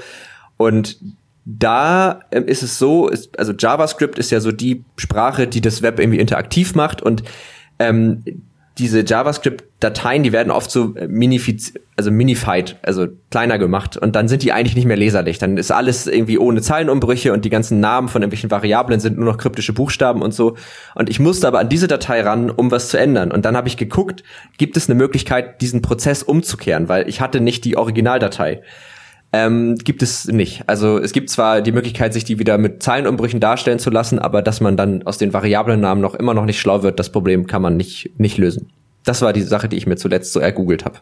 Und da ähm, ist es so, ist, also JavaScript ist ja so die Sprache, die das Web irgendwie interaktiv macht und ähm, diese JavaScript-Dateien, die werden oft so minifiz also minified, also kleiner gemacht und dann sind die eigentlich nicht mehr leserlich. Dann ist alles irgendwie ohne Zeilenumbrüche und die ganzen Namen von irgendwelchen Variablen sind nur noch kryptische Buchstaben und so. Und ich musste aber an diese Datei ran, um was zu ändern. Und dann habe ich geguckt, gibt es eine Möglichkeit, diesen Prozess umzukehren, weil ich hatte nicht die Originaldatei. Ähm, gibt es nicht. Also es gibt zwar die Möglichkeit, sich die wieder mit Zeilenumbrüchen darstellen zu lassen, aber dass man dann aus den Variablennamen noch immer noch nicht schlau wird, das Problem kann man nicht, nicht lösen. Das war die Sache, die ich mir zuletzt so ergoogelt habe.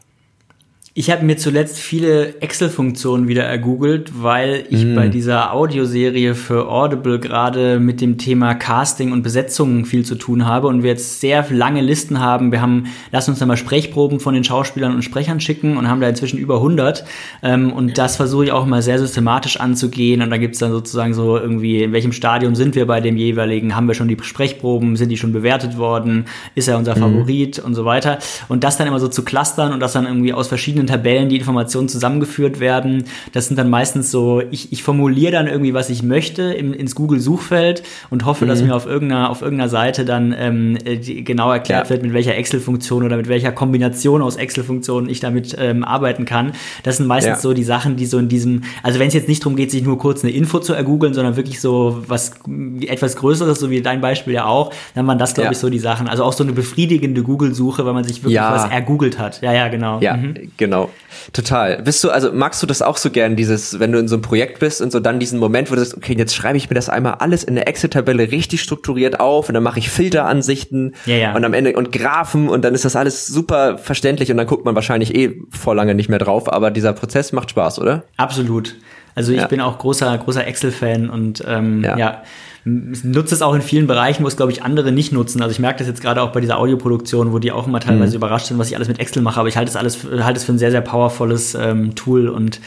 Ich habe mir zuletzt viele Excel-Funktionen wieder ergoogelt, weil ich mm. bei dieser Audioserie für Audible gerade mit dem Thema Casting und Besetzungen viel zu tun habe und wir jetzt sehr lange Listen haben. Wir haben, lass uns da mal Sprechproben von den Schauspielern und Sprechern schicken und haben da inzwischen über 100. Ähm, und das versuche ich auch mal sehr systematisch anzugehen. Und da gibt's dann sozusagen so irgendwie, in welchem Stadium sind wir bei dem jeweiligen? Haben wir schon die Sprechproben? Sind die schon bewertet worden? Ist er unser mm. Favorit und so weiter? Und das dann immer so zu clustern und das dann irgendwie aus verschiedenen Tabellen die Informationen zusammengeführt werden. Das sind dann meistens so, ich, ich formuliere dann irgendwie, was ich möchte im, ins Google-Suchfeld und hoffe, mhm. dass mir auf irgendeiner, auf irgendeiner Seite dann ähm, die, genau erklärt ja. wird, mit welcher Excel-Funktion oder mit welcher Kombination aus Excel-Funktionen ich damit ähm, arbeiten kann. Das sind meistens ja. so die Sachen, die so in diesem, also wenn es jetzt nicht darum geht, sich nur kurz eine Info zu ergoogeln, sondern wirklich so was etwas Größeres, so wie dein Beispiel ja auch, dann waren das, glaube ja. ich, so die Sachen. Also auch so eine befriedigende Google-Suche, weil man sich wirklich was ergoogelt hat. Ja, ja, genau. Ja, mhm. genau Genau. Total. Bist du, also magst du das auch so gern, dieses, wenn du in so einem Projekt bist und so dann diesen Moment, wo du sagst, okay, jetzt schreibe ich mir das einmal alles in der Excel-Tabelle richtig strukturiert auf und dann mache ich Filteransichten ja, ja. und am Ende und Graphen und dann ist das alles super verständlich und dann guckt man wahrscheinlich eh vor lange nicht mehr drauf, aber dieser Prozess macht Spaß, oder? Absolut. Also ich ja. bin auch großer, großer Excel-Fan und ähm, ja. Nutze es auch in vielen Bereichen, wo es, glaube ich, andere nicht nutzen. Also ich merke das jetzt gerade auch bei dieser Audioproduktion, wo die auch immer teilweise mhm. überrascht sind, was ich alles mit Excel mache. Aber ich halte es alles, halte es für ein sehr, sehr powervolles ähm, Tool und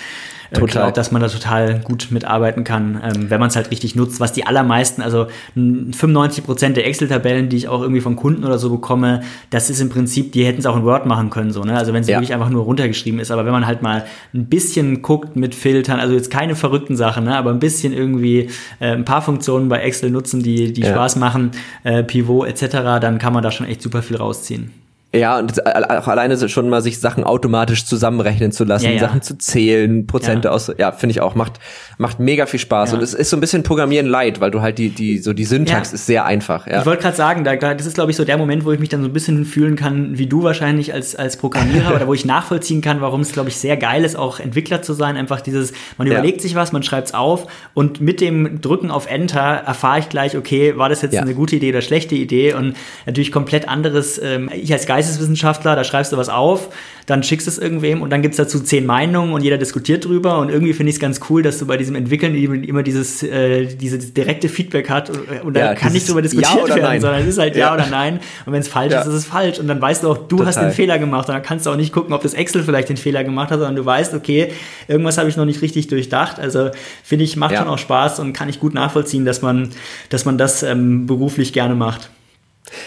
total. Cloud, dass man da total gut mitarbeiten kann, ähm, wenn man es halt richtig nutzt. Was die allermeisten, also 95 Prozent der Excel-Tabellen, die ich auch irgendwie von Kunden oder so bekomme, das ist im Prinzip, die hätten es auch in Word machen können, so, ne? Also wenn es ja. wirklich einfach nur runtergeschrieben ist. Aber wenn man halt mal ein bisschen guckt mit Filtern, also jetzt keine verrückten Sachen, ne? aber ein bisschen irgendwie äh, ein paar Funktionen bei Excel nutzen, die, die ja. Spaß machen, äh, Pivot etc., dann kann man da schon echt super viel rausziehen. Ja, und auch alleine schon mal sich Sachen automatisch zusammenrechnen zu lassen, ja, ja. Sachen zu zählen, Prozente ja. aus, ja, finde ich auch, macht, macht mega viel Spaß. Und es ist so ein bisschen Programmieren light, weil du halt die, die, so die Syntax ist sehr einfach. Ja. Ich wollte gerade sagen, da, das ist, glaube ich, so der Moment, wo ich mich dann so ein bisschen fühlen kann, wie du wahrscheinlich als, als Programmierer oder wo ich nachvollziehen kann, warum es, glaube ich, sehr geil ist, auch Entwickler zu sein. Einfach dieses, man überlegt sich was, man schreibt es auf und mit dem Drücken auf Enter erfahre ich gleich, okay, war das jetzt eine gute Idee oder schlechte Idee? Und natürlich komplett anderes, ähm, ich als Geist Geisteswissenschaftler, da schreibst du was auf, dann schickst du es irgendwem und dann gibt es dazu zehn Meinungen und jeder diskutiert drüber und irgendwie finde ich es ganz cool, dass du bei diesem Entwickeln immer dieses, äh, dieses direkte Feedback hat und, und ja, da kann nicht drüber diskutiert ja werden, nein. sondern es ist halt ja, ja oder nein und wenn es falsch ist, ist es falsch und dann weißt du auch, du Total. hast den Fehler gemacht und dann kannst du auch nicht gucken, ob das Excel vielleicht den Fehler gemacht hat, sondern du weißt, okay, irgendwas habe ich noch nicht richtig durchdacht, also finde ich, macht schon auch Spaß und kann ich gut nachvollziehen, dass man, dass man das ähm, beruflich gerne macht.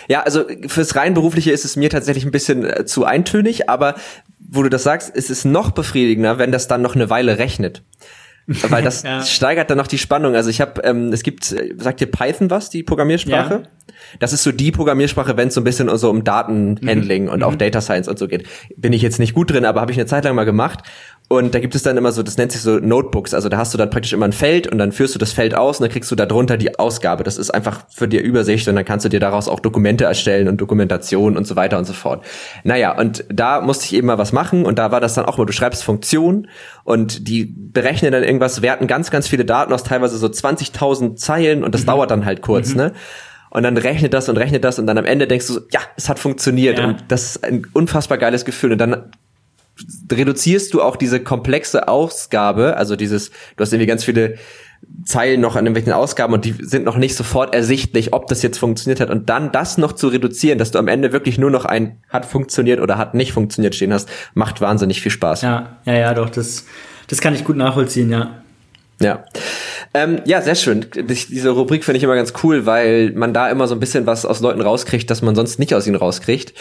Ja, also fürs rein berufliche ist es mir tatsächlich ein bisschen äh, zu eintönig, aber wo du das sagst, ist es noch befriedigender, wenn das dann noch eine Weile rechnet. Weil das ja. steigert dann noch die Spannung. Also ich habe, ähm, es gibt, äh, sagt dir Python was, die Programmiersprache? Ja. Das ist so die Programmiersprache, wenn es so ein bisschen so um Datenhandling mhm. und auch mhm. Data Science und so geht. Bin ich jetzt nicht gut drin, aber habe ich eine Zeit lang mal gemacht. Und da gibt es dann immer so, das nennt sich so Notebooks. Also da hast du dann praktisch immer ein Feld und dann führst du das Feld aus und dann kriegst du da drunter die Ausgabe. Das ist einfach für dir Übersicht und dann kannst du dir daraus auch Dokumente erstellen und Dokumentation und so weiter und so fort. Naja, und da musste ich eben mal was machen und da war das dann auch mal, du schreibst Funktion und die berechnen dann irgendwas, werten ganz, ganz viele Daten aus teilweise so 20.000 Zeilen und das mhm. dauert dann halt kurz, mhm. ne? Und dann rechnet das und rechnet das und dann am Ende denkst du so, ja, es hat funktioniert ja. und das ist ein unfassbar geiles Gefühl und dann reduzierst du auch diese komplexe Ausgabe, also dieses, du hast irgendwie ganz viele Zeilen noch an irgendwelchen Ausgaben und die sind noch nicht sofort ersichtlich, ob das jetzt funktioniert hat. Und dann das noch zu reduzieren, dass du am Ende wirklich nur noch ein hat funktioniert oder hat nicht funktioniert stehen hast, macht wahnsinnig viel Spaß. Ja, ja, ja, doch, das, das kann ich gut nachvollziehen, ja. Ja. Ähm, ja, sehr schön. Diese Rubrik finde ich immer ganz cool, weil man da immer so ein bisschen was aus Leuten rauskriegt, das man sonst nicht aus ihnen rauskriegt.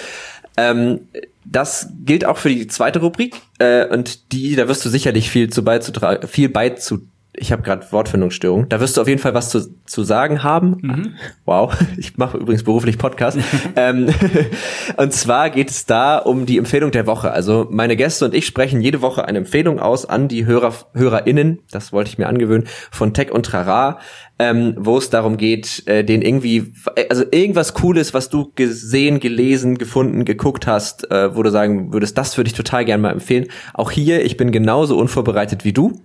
Ähm, das gilt auch für die zweite Rubrik äh, und die, da wirst du sicherlich viel zu beizutragen, viel beizutragen ich habe gerade Wortfindungsstörung. Da wirst du auf jeden Fall was zu, zu sagen haben. Mhm. Wow, ich mache übrigens beruflich Podcast. ähm, und zwar geht es da um die Empfehlung der Woche. Also meine Gäste und ich sprechen jede Woche eine Empfehlung aus an die Hörer, HörerInnen, das wollte ich mir angewöhnen, von Tech und Trara, ähm, wo es darum geht, äh, den irgendwie, also irgendwas Cooles, was du gesehen, gelesen, gefunden, geguckt hast, äh, wo du sagen würdest, das würde ich total gerne mal empfehlen. Auch hier, ich bin genauso unvorbereitet wie du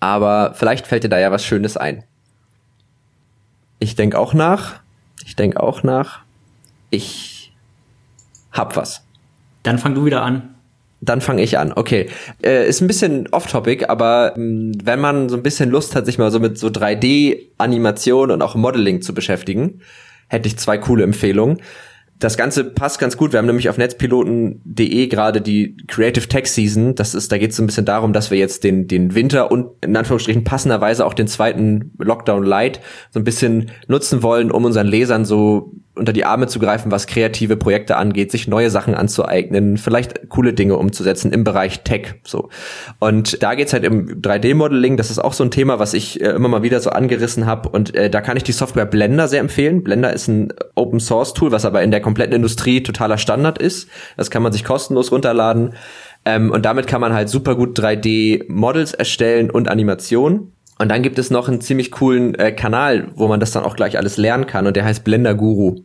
aber vielleicht fällt dir da ja was Schönes ein. Ich denk auch nach. Ich denk auch nach. Ich hab was. Dann fang du wieder an. Dann fange ich an. Okay, äh, ist ein bisschen off-topic, aber mh, hm, wenn man so ein bisschen Lust hat, sich mal so mit so 3D-Animation und auch Modeling zu beschäftigen, hätte ich zwei coole Empfehlungen das Ganze passt ganz gut. Wir haben nämlich auf netzpiloten.de gerade die Creative Tech Season. Das ist, da geht es so ein bisschen darum, dass wir jetzt den, den Winter und in Anführungsstrichen passenderweise auch den zweiten Lockdown Light so ein bisschen nutzen wollen, um unseren Lesern so unter die Arme zu greifen, was kreative Projekte angeht, sich neue Sachen anzueignen, vielleicht coole Dinge umzusetzen im Bereich Tech. So. Und da geht's halt im 3D-Modeling, das ist auch so ein Thema, was ich äh, immer mal wieder so angerissen habe. Und äh, da kann ich die Software Blender sehr empfehlen. Blender ist ein Open Source Tool, was aber in der kompletten Industrie totaler Standard ist. Das kann man sich kostenlos runterladen. Ähm, und damit kann man halt super gut 3D-Models erstellen und Animationen. Und dann gibt es noch einen ziemlich coolen äh, Kanal, wo man das dann auch gleich alles lernen kann und der heißt Blender Guru.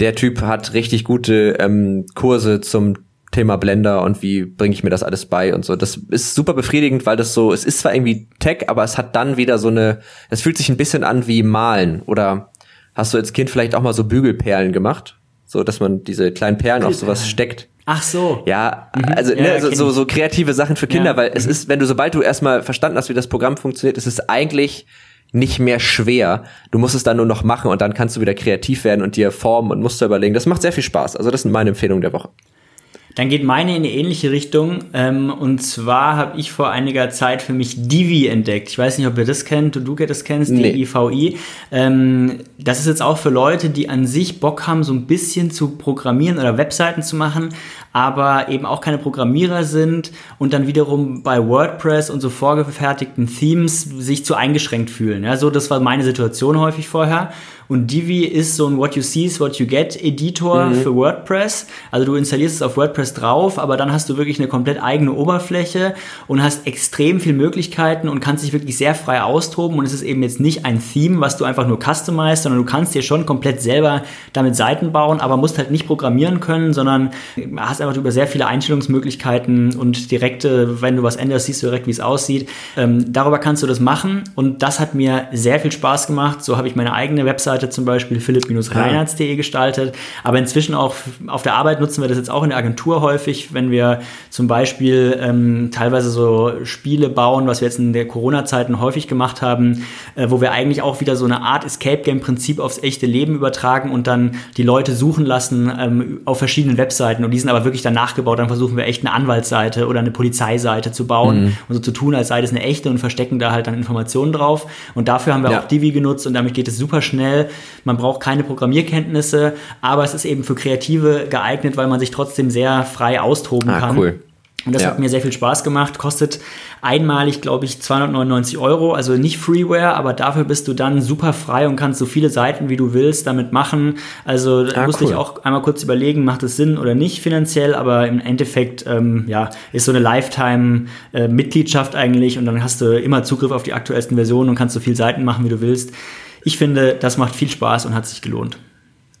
Der Typ hat richtig gute ähm, Kurse zum Thema Blender und wie bringe ich mir das alles bei und so. Das ist super befriedigend, weil das so, es ist zwar irgendwie Tech, aber es hat dann wieder so eine, es fühlt sich ein bisschen an wie Malen. Oder hast du als Kind vielleicht auch mal so Bügelperlen gemacht? So, dass man diese kleinen Perlen auf sowas steckt. Ach so. Ja, mhm. also ja, ne, so, so, so kreative Sachen für Kinder, ja. weil mhm. es ist, wenn du, sobald du erstmal verstanden hast, wie das Programm funktioniert, ist es eigentlich nicht mehr schwer. Du musst es dann nur noch machen und dann kannst du wieder kreativ werden und dir formen und Muster überlegen. Das macht sehr viel Spaß. Also das sind meine Empfehlungen der Woche. Dann geht meine in eine ähnliche Richtung. Ähm, und zwar habe ich vor einiger Zeit für mich Divi entdeckt. Ich weiß nicht, ob ihr das kennt, du, du das kennst, nee. D-I-V-I. Ähm, das ist jetzt auch für Leute, die an sich Bock haben, so ein bisschen zu programmieren oder Webseiten zu machen, aber eben auch keine Programmierer sind und dann wiederum bei WordPress und so vorgefertigten Themes sich zu eingeschränkt fühlen. Ja, so, das war meine Situation häufig vorher. Und Divi ist so ein What You See is What You Get Editor mhm. für WordPress. Also du installierst es auf WordPress drauf, aber dann hast du wirklich eine komplett eigene Oberfläche und hast extrem viele Möglichkeiten und kannst dich wirklich sehr frei austoben. Und es ist eben jetzt nicht ein Theme, was du einfach nur customized, sondern du kannst dir schon komplett selber damit Seiten bauen, aber musst halt nicht programmieren können, sondern hast einfach über sehr viele Einstellungsmöglichkeiten und direkte, wenn du was änderst, siehst du direkt, wie es aussieht. Ähm, darüber kannst du das machen und das hat mir sehr viel Spaß gemacht. So habe ich meine eigene Webseite zum Beispiel philipp-reinhardt.de gestaltet, aber inzwischen auch auf der Arbeit nutzen wir das jetzt auch in der Agentur häufig, wenn wir zum Beispiel ähm, teilweise so Spiele bauen, was wir jetzt in der Corona-Zeiten häufig gemacht haben, äh, wo wir eigentlich auch wieder so eine Art Escape-Game-Prinzip aufs echte Leben übertragen und dann die Leute suchen lassen ähm, auf verschiedenen Webseiten und die sind aber wirklich dann nachgebaut. Dann versuchen wir echt eine Anwaltsseite oder eine Polizeiseite zu bauen mhm. und so zu tun, als sei das eine echte und verstecken da halt dann Informationen drauf. Und dafür haben wir ja. auch Divi genutzt und damit geht es super schnell. Man braucht keine Programmierkenntnisse, aber es ist eben für Kreative geeignet, weil man sich trotzdem sehr frei austoben ah, kann. Cool. Und das ja. hat mir sehr viel Spaß gemacht. Kostet einmalig, glaube ich, 299 Euro. Also nicht Freeware, aber dafür bist du dann super frei und kannst so viele Seiten, wie du willst, damit machen. Also da ah, musste cool. ich auch einmal kurz überlegen, macht es Sinn oder nicht finanziell. Aber im Endeffekt, ähm, ja, ist so eine Lifetime-Mitgliedschaft äh, eigentlich. Und dann hast du immer Zugriff auf die aktuellsten Versionen und kannst so viele Seiten machen, wie du willst. Ich finde, das macht viel Spaß und hat sich gelohnt.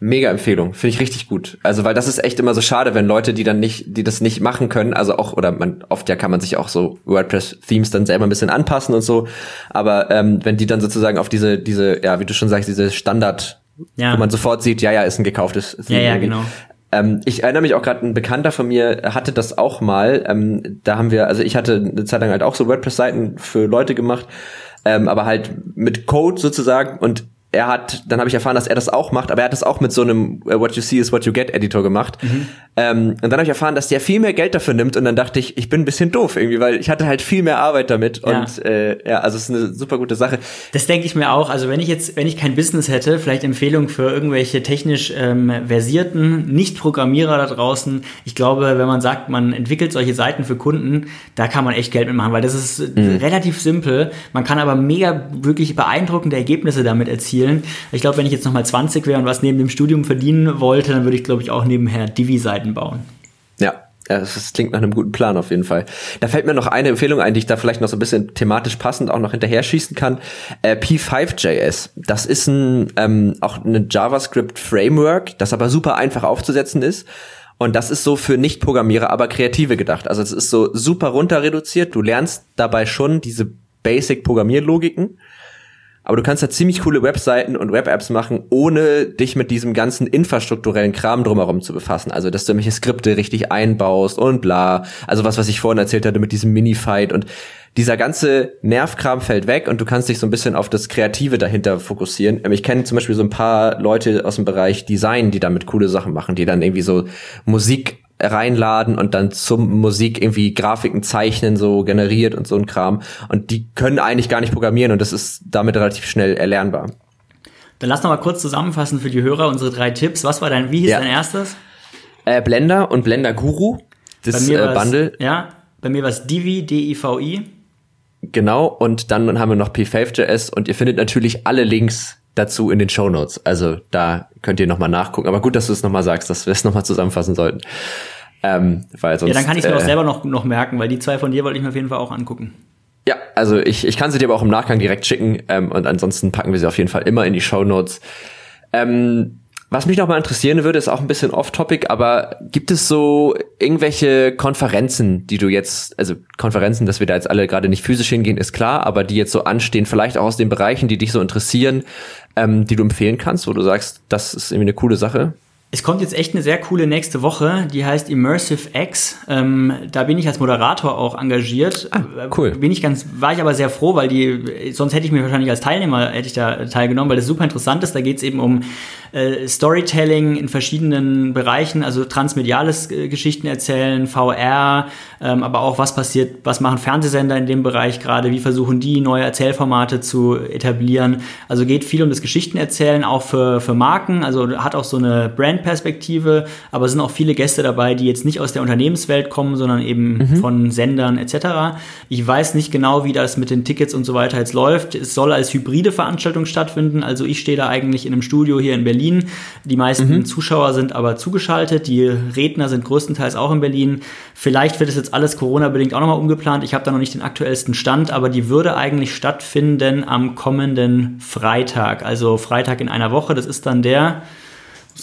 Mega Empfehlung, finde ich richtig gut. Also weil das ist echt immer so schade, wenn Leute, die dann nicht, die das nicht machen können, also auch oder man oft ja kann man sich auch so WordPress Themes dann selber ein bisschen anpassen und so, aber ähm, wenn die dann sozusagen auf diese diese ja wie du schon sagst diese Standard, ja. wo man sofort sieht, ja ja ist ein gekauftes Theme. Ja ja genau. Ähm, ich erinnere mich auch gerade, ein Bekannter von mir hatte das auch mal. Ähm, da haben wir, also ich hatte eine Zeit lang halt auch so WordPress-Seiten für Leute gemacht, ähm, aber halt mit Code sozusagen und er hat, dann habe ich erfahren, dass er das auch macht, aber er hat das auch mit so einem uh, What You See is What You Get Editor gemacht. Mhm. Ähm, und dann habe ich erfahren, dass der viel mehr Geld dafür nimmt und dann dachte ich, ich bin ein bisschen doof irgendwie, weil ich hatte halt viel mehr Arbeit damit ja. und äh, ja, also es ist eine super gute Sache. Das denke ich mir auch. Also wenn ich jetzt, wenn ich kein Business hätte, vielleicht Empfehlung für irgendwelche technisch ähm, versierten Nicht-Programmierer da draußen. Ich glaube, wenn man sagt, man entwickelt solche Seiten für Kunden, da kann man echt Geld mitmachen, weil das ist mhm. relativ simpel. Man kann aber mega wirklich beeindruckende Ergebnisse damit erzielen spielen. Ich glaube, wenn ich jetzt nochmal 20 wäre und was neben dem Studium verdienen wollte, dann würde ich, glaube ich, auch nebenher Divi-Seiten bauen. Ja, das klingt nach einem guten Plan auf jeden Fall. Da fällt mir noch eine Empfehlung ein, die ich da vielleicht noch so ein bisschen thematisch passend auch noch hinterher schießen kann. Äh, P5.js. Das ist ein, ähm, auch eine JavaScript-Framework, das aber super einfach aufzusetzen ist. Und das ist so für Nicht-Programmierer, aber Kreative gedacht. Also es ist so super runter reduziert. Du lernst dabei schon diese Basic-Programmierlogiken aber du kannst da ziemlich coole Webseiten und Web-Apps machen, ohne dich mit diesem ganzen infrastrukturellen Kram drumherum zu befassen. Also, dass du irgendwelche Skripte richtig einbaust und bla. Also was, was ich vorhin erzählt hatte mit diesem Mini-Fight und dieser ganze Nervkram fällt weg und du kannst dich so ein bisschen auf das Kreative dahinter fokussieren. Ähm, ich kenne zum Beispiel so ein paar Leute aus dem Bereich Design, die damit coole Sachen machen, die dann irgendwie so Musik reinladen und dann zum Musik irgendwie Grafiken zeichnen, so generiert und so ein Kram. Und die können eigentlich gar nicht programmieren und das ist damit relativ schnell erlernbar. Dann lass noch mal kurz zusammenfassen für die Hörer unsere drei Tipps. Was war dein, wie hieß ja. dein erstes? Äh, Blender und Blender Guru. Das äh, Bundle. Ja, bei mir war es Divi, D-I-V-I. Genau, und dann haben wir noch P5.js und ihr findet natürlich alle Links dazu in den Show Notes. Also da könnt ihr nochmal nachgucken. Aber gut, dass du es nochmal sagst, dass wir es nochmal zusammenfassen sollten. Ähm, weil sonst, ja, dann kann ich es mir äh, auch selber noch, noch merken, weil die zwei von dir wollte ich mir auf jeden Fall auch angucken. Ja, also ich, ich kann sie dir aber auch im Nachgang direkt schicken ähm, und ansonsten packen wir sie auf jeden Fall immer in die Show Notes. Ähm, was mich noch mal interessieren würde, ist auch ein bisschen off-topic, aber gibt es so irgendwelche Konferenzen, die du jetzt, also Konferenzen, dass wir da jetzt alle gerade nicht physisch hingehen, ist klar, aber die jetzt so anstehen, vielleicht auch aus den Bereichen, die dich so interessieren, ähm, die du empfehlen kannst, wo du sagst, das ist irgendwie eine coole Sache? Es kommt jetzt echt eine sehr coole nächste Woche, die heißt Immersive X. Ähm, da bin ich als Moderator auch engagiert. Ah, cool. Bin ich ganz, war ich aber sehr froh, weil die, sonst hätte ich mir wahrscheinlich als Teilnehmer hätte ich da teilgenommen, weil das super interessant ist. Da geht es eben um äh, Storytelling in verschiedenen Bereichen, also transmediales äh, Geschichten erzählen, VR, ähm, aber auch was passiert, was machen Fernsehsender in dem Bereich gerade, wie versuchen die neue Erzählformate zu etablieren. Also geht viel um das Geschichtenerzählen, auch für, für Marken, also hat auch so eine Brand Perspektive, aber es sind auch viele Gäste dabei, die jetzt nicht aus der Unternehmenswelt kommen, sondern eben mhm. von Sendern etc. Ich weiß nicht genau, wie das mit den Tickets und so weiter jetzt läuft. Es soll als hybride Veranstaltung stattfinden. Also ich stehe da eigentlich in einem Studio hier in Berlin. Die meisten mhm. Zuschauer sind aber zugeschaltet. Die Redner sind größtenteils auch in Berlin. Vielleicht wird es jetzt alles Corona-bedingt auch nochmal umgeplant. Ich habe da noch nicht den aktuellsten Stand, aber die würde eigentlich stattfinden am kommenden Freitag. Also Freitag in einer Woche. Das ist dann der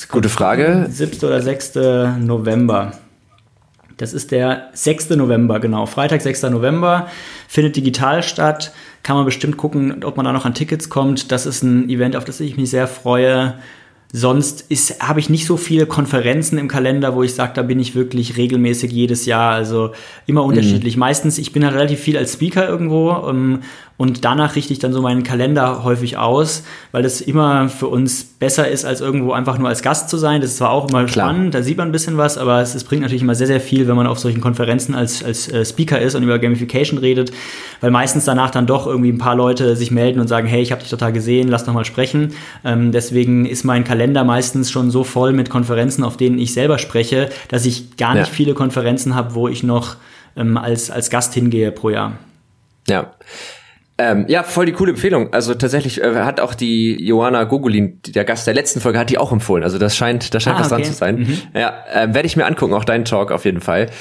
Gute Frage. 7. oder 6. November. Das ist der 6. November, genau. Freitag, 6. November findet digital statt. Kann man bestimmt gucken, ob man da noch an Tickets kommt. Das ist ein Event, auf das ich mich sehr freue. Sonst habe ich nicht so viele Konferenzen im Kalender, wo ich sage, da bin ich wirklich regelmäßig jedes Jahr. Also immer unterschiedlich. Mhm. Meistens, ich bin halt relativ viel als Speaker irgendwo um, ähm, und danach richte ich dann so meinen Kalender häufig aus, weil das immer für uns besser ist, als irgendwo einfach nur als Gast zu sein. Das ist zwar auch immer Klar. spannend, da sieht man ein bisschen was, aber es, es, bringt natürlich immer sehr, sehr viel, wenn man auf solchen Konferenzen als, als äh, Speaker ist und über Gamification redet, weil meistens danach dann doch irgendwie ein paar Leute sich melden und sagen, hey, ich habe dich total gesehen, lass doch mal sprechen. Ähm, deswegen ist mein Kalender meistens schon so voll mit Konferenzen, auf denen ich selber spreche, dass ich gar nicht ja. viele Konferenzen habe, wo ich noch ähm, als, als Gast hingehe pro Jahr. Ja. Ähm, ja, voll die coole Empfehlung. Also tatsächlich äh, hat auch die Johanna Gogolin, der Gast der letzten Folge, hat die auch empfohlen. Also das scheint, das scheint ah, was okay. dran zu sein. Mhm. Ja, äh, werde ich mir angucken, auch deinen Talk auf jeden Fall.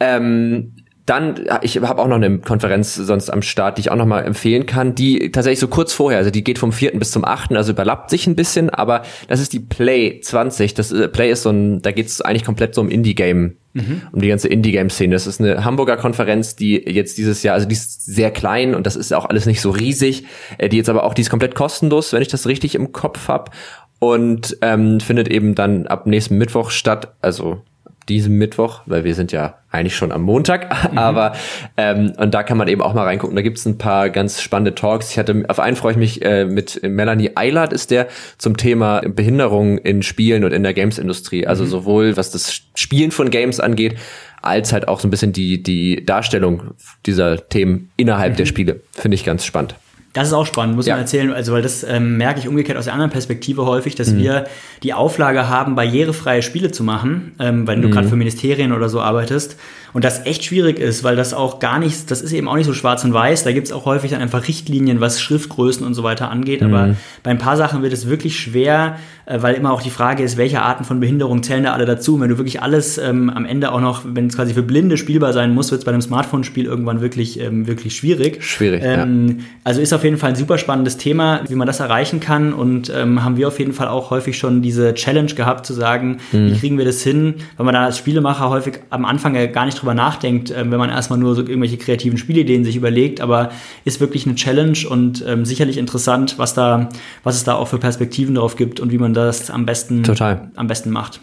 Ähm, dann, ich habe auch noch eine Konferenz sonst am Start, die ich auch noch mal empfehlen kann, die tatsächlich so kurz vorher, also die geht vom 4. bis zum 8., also überlappt sich ein bisschen, aber das ist die Play 20. Das äh, Play ist so ein, da geht es eigentlich komplett so um Indie-Game, mhm. um die ganze Indie-Game-Szene. Das ist eine Hamburger Konferenz, die jetzt dieses Jahr, also die ist sehr klein und das ist auch alles nicht so riesig, äh, die jetzt aber auch, die ist komplett kostenlos, wenn ich das richtig im Kopf hab und ähm, findet eben dann ab nächsten Mittwoch statt, also diesem Mittwoch, weil wir sind ja eigentlich schon am Montag, mhm. aber ähm, und da kann man eben auch mal reingucken. Da gibt's ein paar ganz spannende Talks. Ich hatte auf einen freue ich mich äh, mit Melanie Eilert ist der zum Thema Behinderung in Spielen und in der Games-Industrie. Also mhm. sowohl was das Spielen von Games angeht, als halt auch so ein bisschen die die Darstellung dieser Themen innerhalb mhm. der Spiele. Finde ich ganz spannend. Das ist auch spannend, muss ja. man erzählen. Also, weil das ähm, merke ich umgekehrt aus der anderen Perspektive häufig, dass mhm. wir die Auflage haben, barrierefreie Spiele zu machen, ähm, weil du mhm. gerade für Ministerien oder so arbeitest. Und das echt schwierig ist, weil das auch gar nicht, das ist eben auch nicht so schwarz und weiß. Da gibt es auch häufig dann einfach Richtlinien, was Schriftgrößen und so weiter angeht. Mhm. Aber bei ein paar Sachen wird es wirklich schwer, weil immer auch die Frage ist, welche Arten von Behinderung zählen da alle dazu. Und wenn du wirklich alles ähm, am Ende auch noch, wenn es quasi für Blinde spielbar sein muss, wird es bei einem Smartphone-Spiel irgendwann wirklich, ähm, wirklich schwierig. Schwierig. Ähm, ja. Also ist auf jeden Fall ein super spannendes Thema, wie man das erreichen kann. Und ähm, haben wir auf jeden Fall auch häufig schon diese Challenge gehabt, zu sagen, mhm. wie kriegen wir das hin, weil man da als Spielemacher häufig am Anfang ja gar nicht drüber nachdenkt, äh, wenn man erstmal nur so irgendwelche kreativen Spielideen sich überlegt, aber ist wirklich eine Challenge und ähm, sicherlich interessant, was da, was es da auch für Perspektiven drauf gibt und wie man das am besten, Total. am besten macht.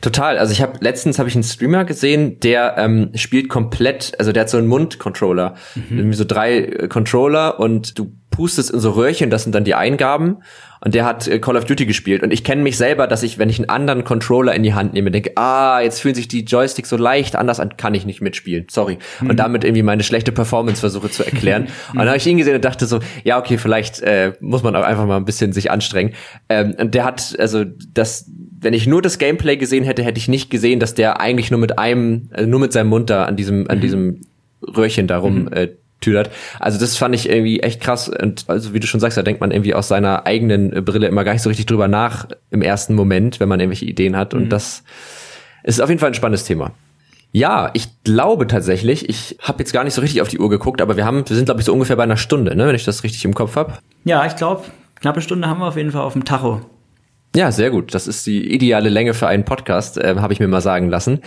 Total. Also ich habe letztens habe ich einen Streamer gesehen, der ähm, spielt komplett, also der hat so einen Mundcontroller, mhm. so drei äh, Controller und du pustest in so Röhrchen, das sind dann die Eingaben und der hat äh, Call of Duty gespielt. Und ich kenne mich selber, dass ich, wenn ich einen anderen Controller in die Hand nehme, denke, ah, jetzt fühlen sich die Joysticks so leicht anders an, kann ich nicht mitspielen. Sorry. Mhm. Und damit irgendwie meine schlechte Performance versuche zu erklären. und dann habe ich ihn gesehen und dachte so, ja, okay, vielleicht äh, muss man auch einfach mal ein bisschen sich anstrengen. Ähm, und der hat, also das, wenn ich nur das Gameplay gesehen hätte, hätte ich nicht gesehen, dass der eigentlich nur mit einem, also nur mit seinem Mund da an diesem, an mhm. diesem Röhrchen darum mhm. äh, tüdert. Also das fand ich irgendwie echt krass. Und also wie du schon sagst, da denkt man irgendwie aus seiner eigenen Brille immer gar nicht so richtig drüber nach im ersten Moment, wenn man irgendwelche Ideen hat. Und mhm. das ist auf jeden Fall ein spannendes Thema. Ja, ich glaube tatsächlich, ich habe jetzt gar nicht so richtig auf die Uhr geguckt, aber wir haben, wir sind glaube ich so ungefähr bei einer Stunde, ne, wenn ich das richtig im Kopf habe. Ja, ich glaube, knappe Stunde haben wir auf jeden Fall auf dem Tacho. Ja, sehr gut. Das ist die ideale Länge für einen Podcast, äh, habe ich mir mal sagen lassen.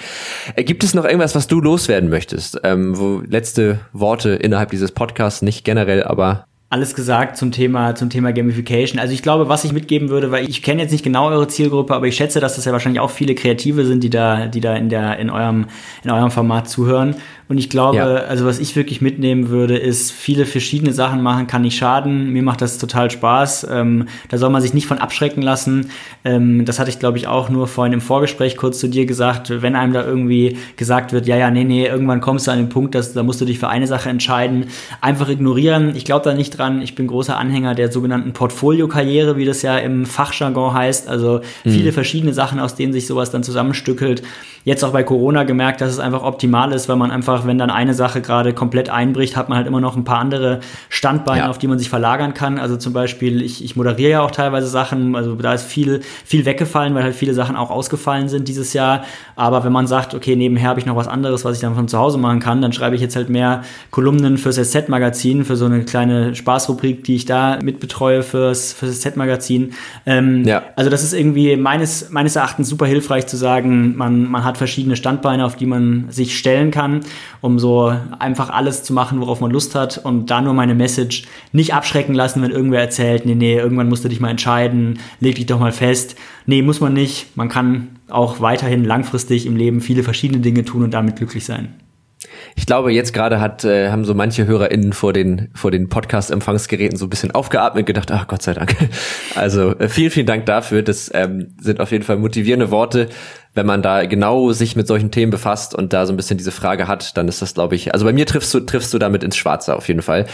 Äh, gibt es noch irgendwas, was du loswerden möchtest? Ähm, wo letzte Worte innerhalb dieses Podcasts, nicht generell, aber alles gesagt zum Thema, zum Thema Gamification. Also ich glaube, was ich mitgeben würde, weil ich kenne jetzt nicht genau eure Zielgruppe, aber ich schätze, dass das ja wahrscheinlich auch viele Kreative sind, die da, die da in der, in eurem, in eurem Format zuhören. Und ich glaube, ja. also was ich wirklich mitnehmen würde, ist, viele verschiedene Sachen machen kann nicht schaden. Mir macht das total Spaß. Ähm, da soll man sich nicht von abschrecken lassen. Ähm, das hatte ich, glaube ich, auch nur vorhin im Vorgespräch kurz zu dir gesagt. Wenn einem da irgendwie gesagt wird, ja, ja, nee, nee, irgendwann kommst du an den Punkt, dass da musst du dich für eine Sache entscheiden, einfach ignorieren. Ich glaube da nicht dran. Ich bin großer Anhänger der sogenannten Portfolio-Karriere, wie das ja im Fachjargon heißt. Also mhm. viele verschiedene Sachen, aus denen sich sowas dann zusammenstückelt. Jetzt auch bei Corona gemerkt, dass es einfach optimal ist, weil man einfach, wenn dann eine Sache gerade komplett einbricht, hat man halt immer noch ein paar andere Standbeine, ja. auf die man sich verlagern kann. Also zum Beispiel, ich, ich moderiere ja auch teilweise Sachen, also da ist viel, viel weggefallen, weil halt viele Sachen auch ausgefallen sind dieses Jahr. Aber wenn man sagt, okay, nebenher habe ich noch was anderes, was ich dann von zu Hause machen kann, dann schreibe ich jetzt halt mehr Kolumnen fürs SZ-Magazin, für so eine kleine Spaßrubrik, die ich da mitbetreue fürs, fürs SZ-Magazin. Ähm, ja. Also das ist irgendwie meines, meines Erachtens super hilfreich zu sagen, man, man hat verschiedene Standbeine, auf die man sich stellen kann, um so einfach alles zu machen, worauf man Lust hat. Und da nur meine Message nicht abschrecken lassen, wenn irgendwer erzählt, nee, nee, irgendwann musst du dich mal entscheiden, leg dich doch mal fest. Nee, muss man nicht. Man kann auch weiterhin langfristig im Leben viele verschiedene Dinge tun und damit glücklich sein. Ich glaube, jetzt gerade hat, äh, haben so manche HörerInnen vor den, vor den Podcast-Empfangsgeräten so ein bisschen aufgeatmet, gedacht, ach Gott sei Dank. Also äh, vielen, vielen Dank dafür. Das ähm, sind auf jeden Fall motivierende Worte wenn man da genau sich mit solchen Themen befasst und da so ein bisschen diese Frage hat, dann ist das, glaube ich, also bei mir triffst du, triffst du damit ins Schwarze auf jeden Fall.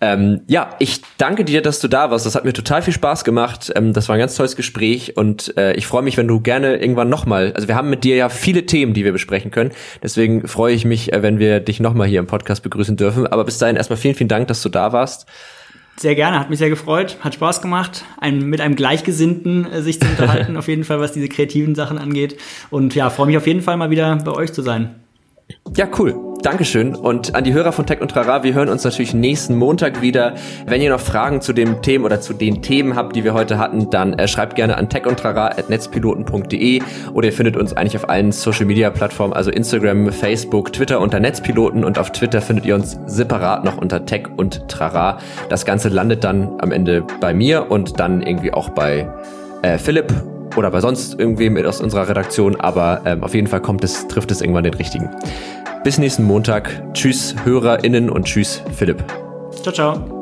Ähm, ja, ich danke dir, dass du da warst. Das hat mir total viel Spaß gemacht. Ähm, das war ein ganz tolles Gespräch und äh, ich freue mich, wenn du gerne irgendwann nochmal, also wir haben mit dir ja viele Themen, die wir besprechen können. Deswegen freue ich mich, äh, wenn wir dich nochmal hier im Podcast begrüßen dürfen. Aber bis dahin erstmal vielen, vielen Dank, dass du da warst. Sehr gerne, hat mich sehr gefreut, hat Spaß gemacht, ein, mit einem Gleichgesinnten äh, sich zu unterhalten, auf jeden Fall, was diese kreativen Sachen angeht. Und ja, freue mich auf jeden Fall mal wieder bei euch zu sein. Ja, cool. Dankeschön. Und an die Hörer von Tech und Trara, wir hören uns natürlich nächsten Montag wieder. Wenn ihr noch Fragen zu dem Themen oder zu den Themen habt, die wir heute hatten, dann äh, schreibt gerne an techundtrara.netzpiloten.de oder ihr findet uns eigentlich auf allen Social Media Plattformen, also Instagram, Facebook, Twitter unter Netzpiloten und auf Twitter findet ihr uns separat noch unter Tech und Trara. Das Ganze landet dann am Ende bei mir und dann irgendwie auch bei äh, Philipp oder bei sonst irgendwem aus unserer Redaktion, aber ähm, auf jeden Fall kommt es, trifft es irgendwann den richtigen. Bis nächsten Montag. Tschüss HörerInnen und tschüss Philipp. Ciao, ciao.